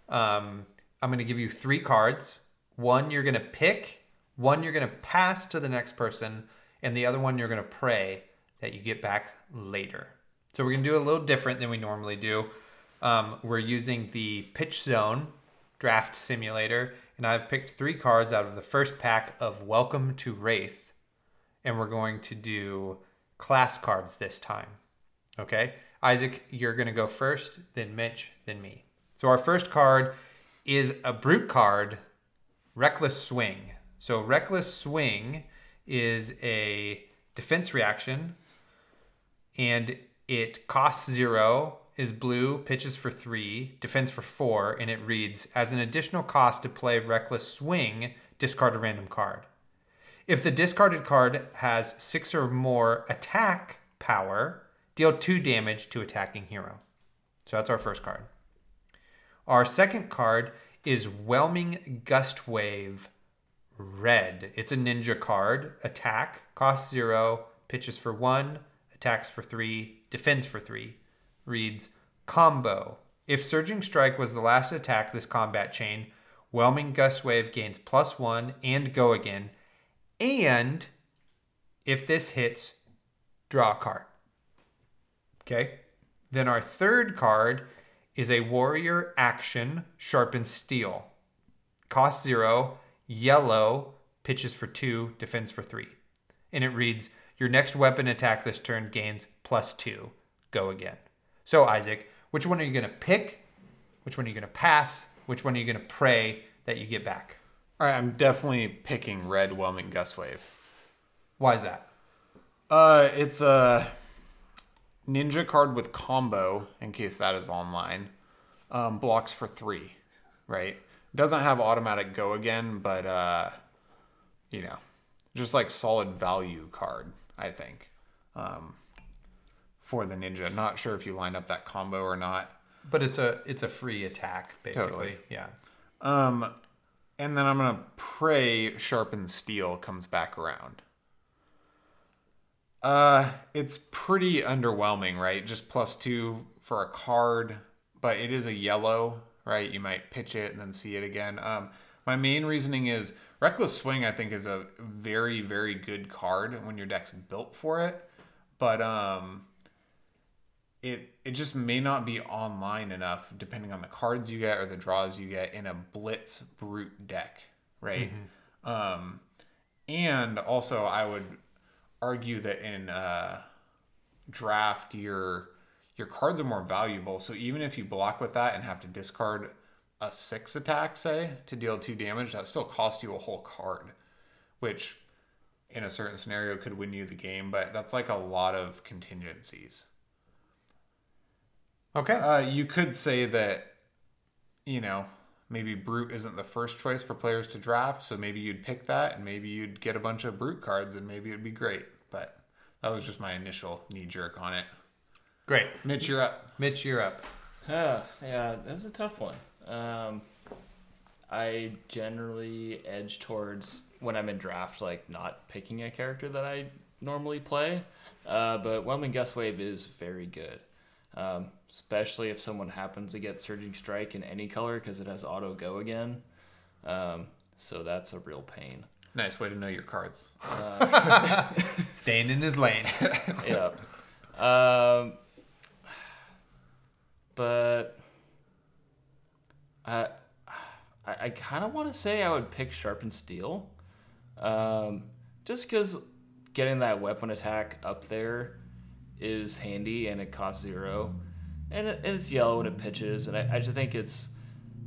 Um, I'm going to give you three cards. One you're going to pick, one you're going to pass to the next person, and the other one you're going to pray that you get back later. So we're going to do a little different than we normally do. Um, we're using the pitch zone draft simulator, and I've picked three cards out of the first pack of Welcome to Rathe and we're going to do class cards this time. Okay? Isaac, you're going to go first, then Mitch, then me. So our first card is a brute card, Reckless Swing. So Reckless Swing is a defense reaction and it costs zero, is blue, pitches for three, defense for four, and it reads As an additional cost to play Reckless Swing, discard a random card. If the discarded card has six or more attack power, deal two damage to attacking hero. So that's our first card. Our second card is Whelming Gust Wave Red. It's a ninja card. Attack, costs zero, pitches for one, attacks for three, defends for three. Reads Combo. If Surging Strike was the last attack this combat chain, Whelming Gust Wave gains plus one and go again. And if this hits, draw a card. Okay. Then our third card is a warrior action, sharpened steel. Cost zero, yellow, pitches for two, defends for three. And it reads Your next weapon attack this turn gains plus two. Go again. So, Isaac, which one are you going to pick? Which one are you going to pass? Which one are you going to pray that you get back? All right. I'm definitely picking red whelming gust wave. Why is that? Uh, it's a ninja card with combo, in case that is online. Um, blocks for three, right? Doesn't have automatic go again, but uh, you know, just like solid value card, I think. Um, for the ninja, not sure if you line up that combo or not. But it's a it's a free attack basically. Totally. Yeah. Um, and then I'm gonna pray sharpened steel comes back around. Uh, it's pretty underwhelming, right? Just plus two for a card, but it is a yellow, right? You might pitch it and then see it again. Um, my main reasoning is Reckless Swing. I think is a very very good card when your deck's built for it, but um, it it just may not be online enough depending on the cards you get or the draws you get in a blitz brute deck right um and also i would argue that in uh draft your your cards are more valuable so even if you block with that and have to discard a six attack say to deal two damage that still costs you a whole card which in a certain scenario could win you the game but that's like a lot of contingencies Okay. uh, you could say that, you know, maybe Brute isn't the first choice for players to draft, so maybe you'd pick that, and maybe you'd get a bunch of Brute cards, and maybe it'd be great. But that was just my initial knee jerk on it. Great. Mitch, you're up. Mitch, you're up. Uh, yeah, that's a tough one. Um, I generally edge towards when I'm in draft, like not picking a character that I normally play. Uh, but Whelming Gust Wave is very good, um, especially if someone happens to get Surging Strike in any color because it has auto go again. Um, so that's a real pain. Nice way to know your cards. Staying in his lane. yeah. Um, but I I, I kind of want to say I would pick Sharpened Steel, um, just because getting that weapon attack up there is handy and it costs zero, and it, it's yellow when it pitches, and I, I just think it's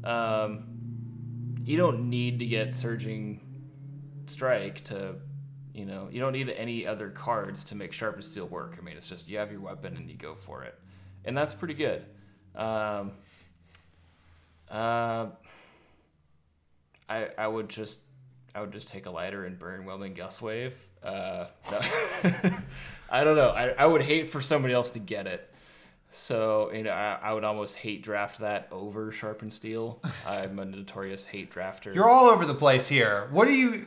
um, you don't need to get surging strike to you know you don't need any other cards to make sharpened steel work. I mean, it's just you have your weapon and you go for it, and that's pretty good. Um, uh, I I would just I would just take a lighter and burn Whelming Gust Wave. Uh, no. I don't know. I, I would hate for somebody else to get it. So you know, I, I would almost hate draft that over Sharpened Steel. I'm a notorious hate drafter. You're all over the place here. What are you?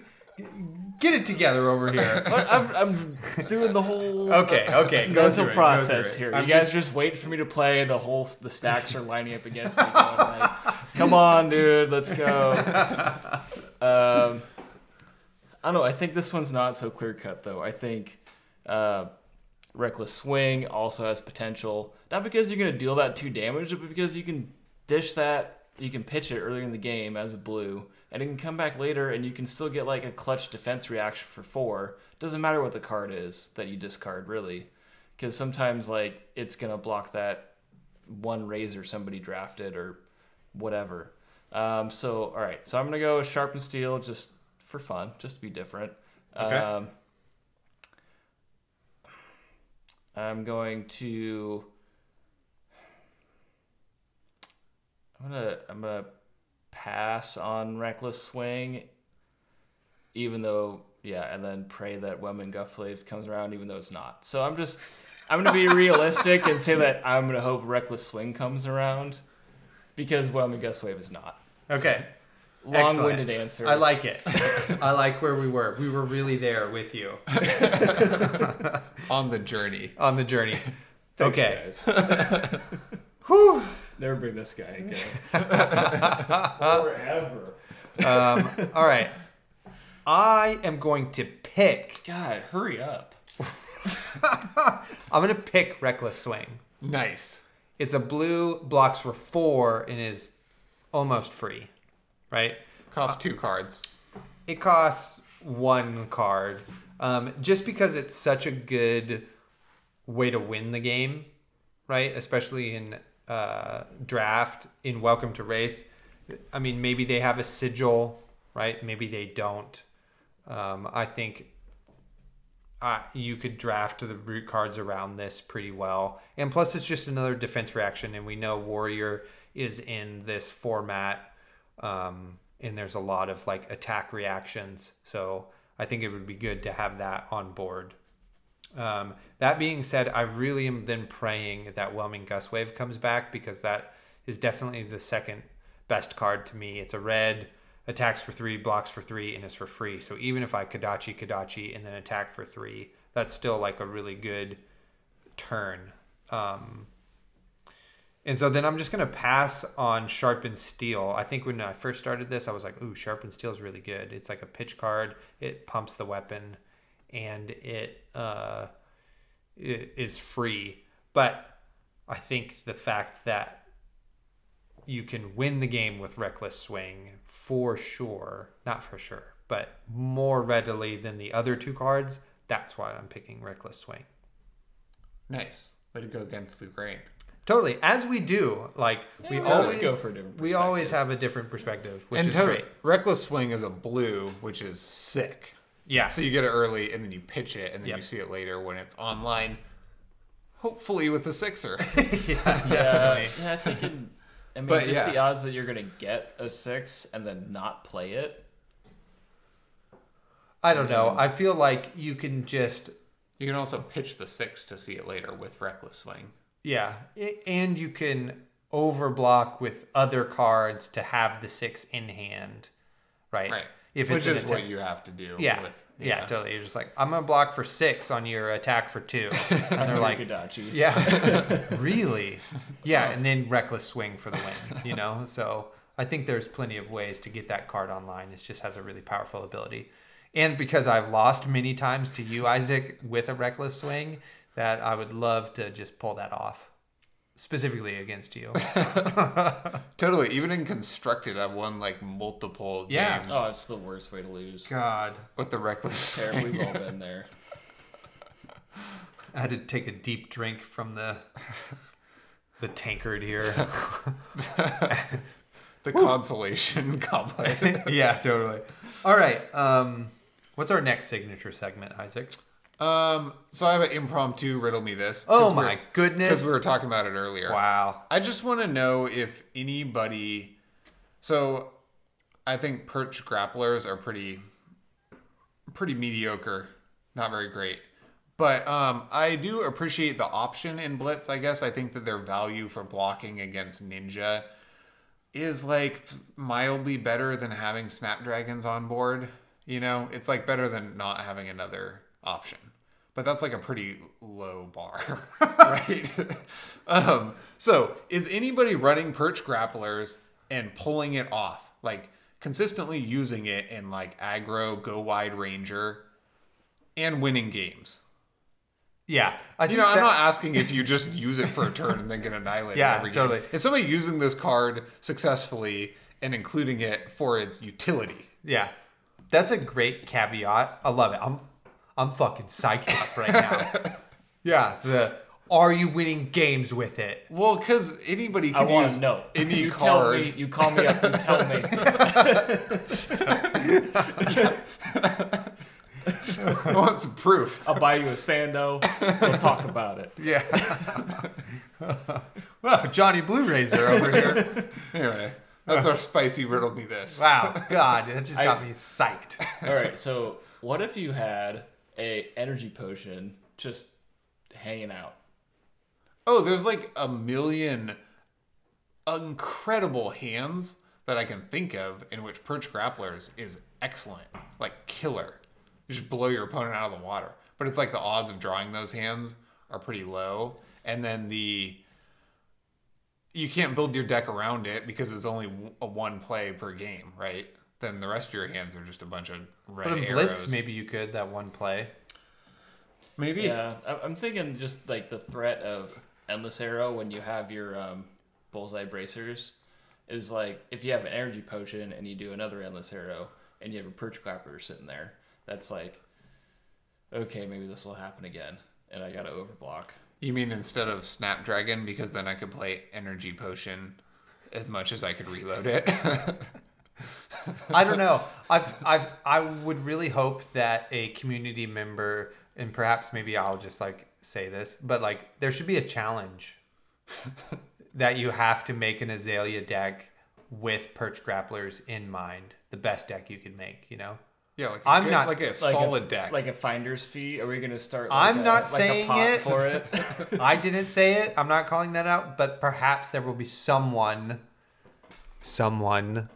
Get it together over here. I'm, I'm doing the whole Okay, okay. Go mental through it, go process through it. here. I'm you guys just- just, wait for me to play. The whole the stacks are lining up against me. Going like, Come on, dude, let's go. Um, I don't know. I think this one's not so clear cut though. I think uh, reckless swing also has potential. Not because you're gonna deal that two damage, but because you can dish that. You can pitch it earlier in the game as a blue, and it can come back later, and you can still get like a clutch defense reaction for four. Doesn't matter what the card is that you discard, really, because sometimes like it's gonna block that one razor somebody drafted or whatever. Um, so all right, so I'm gonna go sharpen steel just for fun, just to be different. Okay. Um, I'm going to. I'm gonna I'm gonna pass on reckless swing, even though yeah, and then pray that Whelming Gustwave comes around, even though it's not. So I'm just I'm gonna be realistic and say that I'm gonna hope reckless swing comes around, because Whelming Gustwave is not. Okay. Long-winded Excellent. answer. I like it. I like where we were. We were really there with you on the journey. on the journey. Thanks, okay. guys. Whew. Never bring this guy again. Forever. Um, all right. I am going to pick. God, hurry up. I'm going to pick Reckless Swing. Nice. It's a blue, blocks for four, and is almost free, right? Cost two cards. It costs one card. Um, just because it's such a good way to win the game, right? Especially in uh, draft, in Welcome to Rathe. I mean, maybe they have a sigil, right? Maybe they don't. Um, I think uh, you could draft the Brute cards around this pretty well. And plus, it's just another defense reaction. And we know Warrior is in this format. Um, and there's a lot of like attack reactions. So I think it would be good to have that on board. Um, that being said, I really am then praying that Whelming Gust Wave comes back because that is definitely the second best card to me. It's a red, attacks for three, blocks for three, and is for free. So even if I Kodachi Kodachi and then attack for three, that's still like a really good turn. Um, and so then I'm just gonna pass on Sharpened Steel. I think when I first started this, I was like, "Ooh, Sharpened Steel is really good. It's like a pitch card. It pumps the weapon, and it uh, is free." But I think the fact that you can win the game with Reckless Swing for sure, not for sure, but more readily than the other two cards. That's why I'm picking Reckless Swing. Nice. Way to go against the grain. Totally, as we do. Like we we always always go for a different We always have a different perspective, which and is totally, great. Reckless Swing is a blue, which is sick. Yeah. So you get it early, and then you pitch it, and then Yep. you see it later when it's online. Hopefully with the sixer. yeah, Yeah, definitely. yeah, I think. In, I mean, But, just yeah. the odds that you're gonna get a six and then not play it. I don't know. Mm. I feel like you can just you can also pitch the six to see it later with Reckless Swing. yeah, and you can overblock with other cards to have the six in hand, right? Right. If Which is what you have to do. yeah. With, yeah, totally. You're just like, I'm gonna block for six on your attack for two, and they're like, Yeah. really? Yeah, and then reckless swing for the win, you know? So I think there's plenty of ways to get that card online. It just has a really powerful ability. And because I've lost many times to you, Isaac, with a reckless swing, that I would love to just pull that off. Specifically against you. Totally. Even in constructed, I've won like multiple Yeah. games Oh, it's the worst way to lose. God. with the Reckless Terrible. We've all been there. I had to take a deep drink from the the tankard here. The consolation goblet. yeah, totally. All right. Um, what's our next signature segment, Isaac? Um, so I have an impromptu riddle me this. Oh my goodness! Because we were talking about it earlier. Wow. I just want to know if anybody. So, I think perch grapplers are pretty, pretty mediocre, not very great. But um, I do appreciate the option in Blitz. I guess I think that their value for blocking against Ninja is like mildly better than having Snapdragons on board. You know, it's like better than not having another option. But that's like a pretty low bar, right? um, so, is anybody running perch grapplers and pulling it off, like consistently using it in like aggro, go wide ranger, and winning games? Yeah. I You know, I'm not asking if you just use it for a turn and then get annihilated Yeah, every game. totally. If somebody using this card successfully and including it for its utility, Yeah. That's a great caveat. I love it. I'm I'm fucking psyched up right now. yeah. The are you winning games with it? well, because anybody I can want use to know. any you tell me. You call me up and tell me. I want some proof. I'll buy you a sando. We'll talk about it. Yeah. well, Johnny Blue Razor over here. Anyway, that's our spicy riddle me this. Wow. God, that just got I- me psyched. All right. So, what if you had a energy potion just hanging out? Oh, there's like a million incredible hands that I can think of in which Perch Grapplers is excellent, like killer. You just blow your opponent out of the water. But it's like the odds of drawing those hands are pretty low. And then the. You can't build your deck around it because it's only a one play per game, right? Then the rest of your hands are just a bunch of red But in arrows. Blitz, maybe you could that one play. Maybe. Yeah, I- I'm thinking just like the threat of endless arrow when you have your um, bullseye bracers is like if you have an energy potion and you do another endless arrow and you have a perch grappler sitting there, that's like, okay, maybe this will happen again, and I gotta overblock. You mean instead of Snapdragon because then I could play Energy Potion as much as I could reload it? I don't know. I've I've I would really hope that a community member and perhaps maybe I'll just like say this, but like there should be a challenge that you have to make an Azalea deck with perch grapplers in mind. The best deck you could make, you know? yeah, like a I'm good- not- like a Like solid a, deck. like a finder's fee. Are we gonna start? Like I'm a, not like saying a pot it. for it. I didn't say it. I'm not calling that out, but perhaps there will be someone someone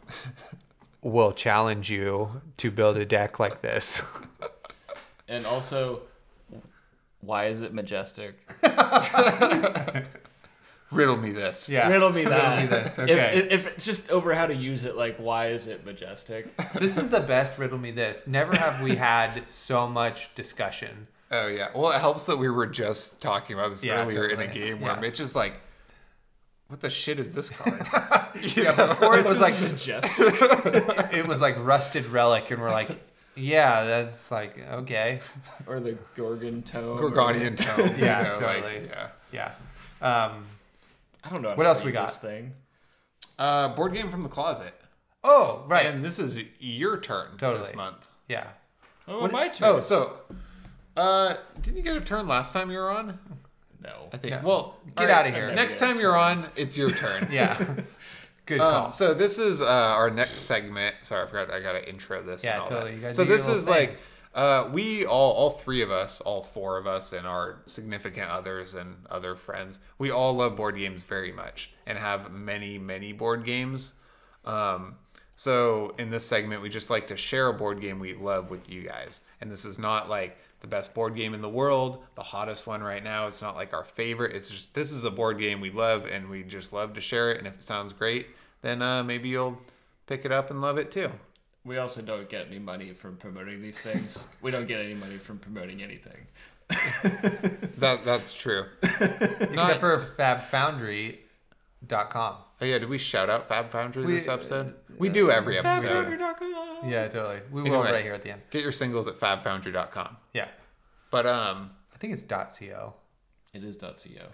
will challenge you to build a deck like this. and also, why is it majestic? Riddle me this. Yeah. Riddle me that. Riddle me this, okay. If, if it's just over how to use it, like why is it majestic? This is the best riddle me this. Never have we had so much discussion. Oh yeah. Well, it helps that we were just talking about this Yeah, earlier in a game where Yeah. Mitch is like, "What the shit is this card?" Yeah, before it was like majestic. it was like rusted relic, and we're like, yeah, that's like okay, or the Gorgon tome. Gorgonian tome. Yeah, you know, totally. Like, yeah. yeah. Um, I don't know. What else we got? This thing. Uh, board game from the closet. oh right, And this is your turn Totally. this month. yeah. Oh, What- my turn. Oh, so uh, didn't you get a turn last time you were on? No. I think. Yeah. Well, Get out of here. Next time you're on, it's your turn. Yeah. Good call. Um, so this is uh, our next segment. Sorry, I forgot. I got to intro this. Yeah, and all totally. That. You gotta so do this little is thing. like uh, we all, all three of us, all four of us, and our significant others and other friends. We all love board games very much and have many, many board games. Um, so in this segment, we just like to share a board game we love with you guys. And this is not like the best board game in the world, the hottest one right now. It's not like our favorite. It's just this is a board game we love and we just love to share it. And if it sounds great, then uh, maybe you'll pick it up and love it too. We also don't get any money from promoting these things. we don't get any money from promoting anything. That that's true. Except Not- for FabFoundry.com. Oh yeah, did we shout out Fab Foundry We- this episode? We do every episode. Yeah, totally. We will Anyway. right here at the end. Get your singles at fabfoundry.com. Yeah. But um I think it's .co. It is .co.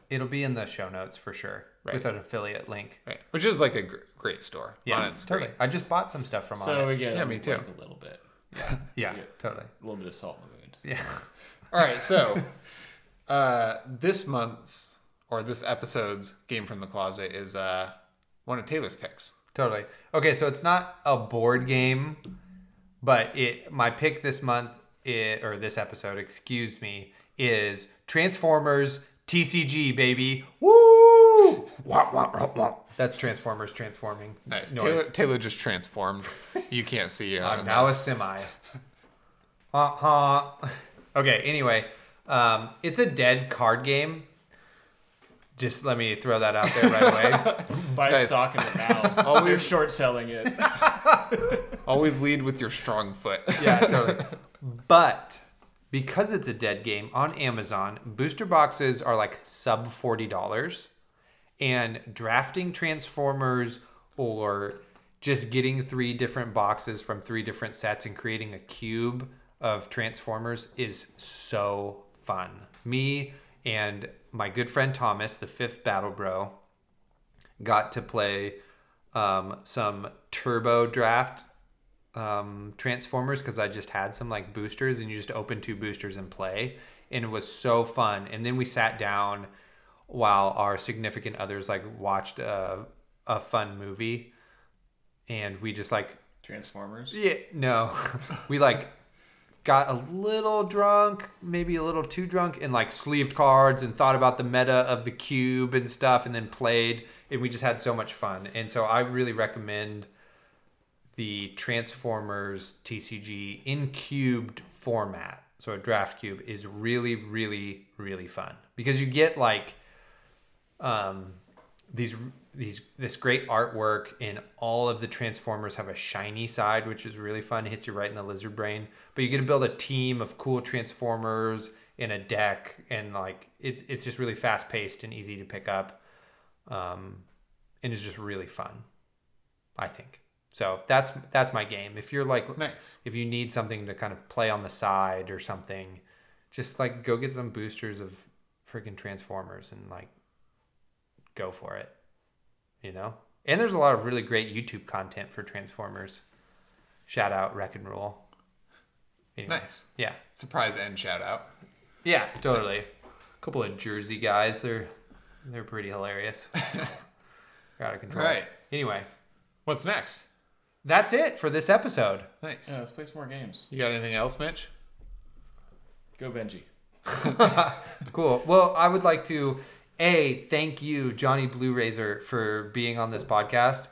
It'll be in the show notes for sure. with an affiliate link. Right. Which is like a gr- great store. Yeah, on its screen. totally. I just bought some stuff from So on we it. get Yeah, me too. like a little bit, Yeah, Yeah. totally. a little bit of salt in the wound. Yeah. All right, so uh, this month's or this episode's game from the closet is uh, one of Taylor's picks. Totally. Okay, so it's not a board game, but it my pick this month i or this episode, excuse me, is Transformers TCG baby. Woo! Wah, wah, wah. That's Transformers transforming. Nice. noise. Taylor, Taylor just transformed. You can't see. Uh, I'm now a semi. Uh-huh. Okay, anyway, um, it's a dead card game. Just let me throw that out there right away. Buy Guys. stock in it now. Always- You're short selling it. always lead with your strong foot. yeah, totally. But because it's a dead game on Amazon, booster boxes are like sub forty dollars, and drafting Transformers or just getting three different boxes from three different sets and creating a cube of Transformers is so fun. Me and my good friend Thomas, the fifth Battle Bro, got to play um, some turbo draft um, Transformers because I just had some like boosters and you just open two boosters and play. And it was so fun. And then we sat down while our significant others like watched a, a fun movie and we just like Transformers. yeah, no. we like got a little drunk, maybe a little too drunk, and like sleeved cards and thought about the meta of the cube and stuff, and then played. And we just had so much fun. And so I really recommend the Transformers TCG in cubed format. So a draft cube is really, really, really fun because you get like um, these these this great artwork and all of the transformers have a shiny side which is really fun. It hits you right in the lizard brain. But you get to build a team of cool transformers in a deck and like it's, it's just really fast paced and easy to pick up um, and it's just really fun i think. So that's that's my game. If you're like Nice. if you need something to kind of play on the side or something just like go get some boosters of freaking transformers and like go for it you know and there's a lot of really great youtube content for transformers shout out wreck and roll anyway, Nice. yeah Surprise and shout out. yeah totally a couple of jersey guys they're they're pretty hilarious they're out of control Right. anyway What's next? that's it for this episode Nice. Yeah, let's play some more games. You got anything else, Mitch? Go Benji. Cool. Well, I would like to a thank you, Johnny Blue Razor, for being on this podcast,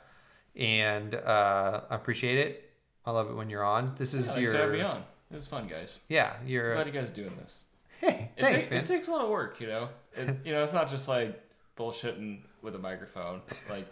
and uh, I appreciate it. I love it when you're on. This is Yeah, thanks your for having me on. It was fun, guys. yeah. You're Glad you guys doing this. hey, It, thanks, take- man. it takes a lot of work, you know. It, you know, it's not just like bullshitting with a microphone. Like,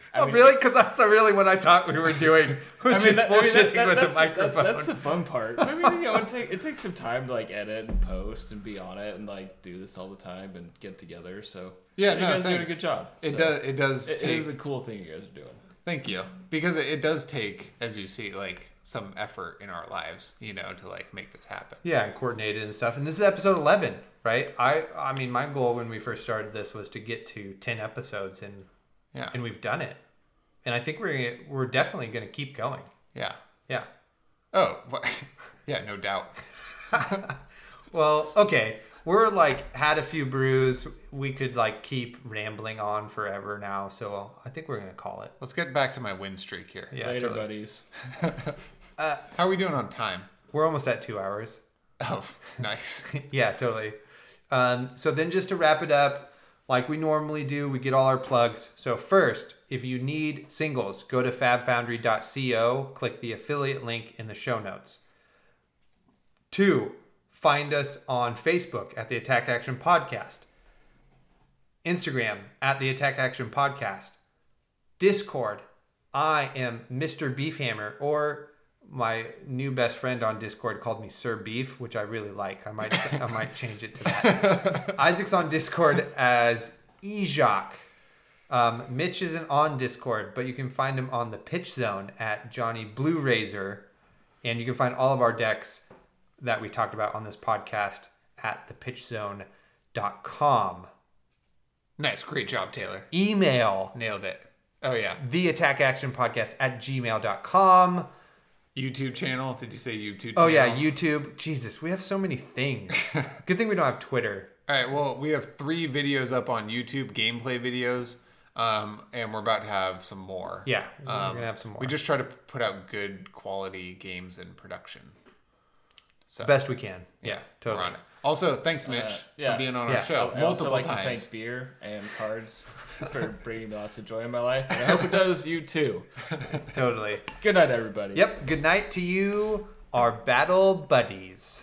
Oh, I oh, mean, really? Because that's really what I thought we were doing. Was I mean, just that- I mean, bullshitting that- that- with the microphone. that- that's the fun part. I mean, you know, it, take, it takes some time to like edit and post and be on it and like do this all the time and get together. So Yeah, you no, guys doing a good job. It So, does. It does It, it take. is a cool thing you guys are doing. Thank you. Because it, it does take, as you see, like some effort in our lives, you know, to like make this happen. yeah, and coordinated and stuff. And this is episode 11, right? I I mean, my goal when we first started this was to get to 10 episodes, and Yeah. and we've done it. And I think we're we're definitely going to keep going. Yeah. Yeah. Oh, wha- yeah, no doubt. Well, okay. We're like had a few brews. We could like keep rambling on forever now. So I think we're gonna call it. Let's get back to my win streak here. Yeah, Later, totally. buddies. How are we doing on time? We're almost at two hours. Oh, nice. yeah, totally. Um, so then just to wrap it up, like we normally do, we get all our plugs. So first, if you need singles, go to fabfoundry.co, click the affiliate link in the show notes. Two, find us on Facebook at the Attack Action Podcast, Instagram at the Attack Action Podcast, Discord. I am Mr. Beefhammer, or my new best friend on Discord called me Sir Beef, which I really like. I might I might change it to that. Isaac's on Discord as Ejok. Um, Mitch isn't on Discord, but you can find him on the Pitch Zone at Johnny Blue Razor, and you can find all of our decks that we talked about on this podcast at thepitchzone.com. Nice, great job, Taylor. Email Nailed it. Oh yeah, the attack action podcast at gmail.com. YouTube channel. Did you say YouTube? Oh, yeah. YouTube. Jesus, we have so many things. Good thing we don't have Twitter. All right. Well, we have three videos up on YouTube, gameplay videos, um, and we're about to have some more. Yeah, we're Um, going to have some more. We just try to put out good quality games in production. So Best we can. Yeah, we're totally. on it. Also, thanks, Mitch, Uh, yeah. for being on Yeah. our show I also multiple like to times. thank beer and cards for bringing me lots of joy in my life. And I hope it does you too. Totally. Good night, everybody. Yep. Good night to you, our battle buddies.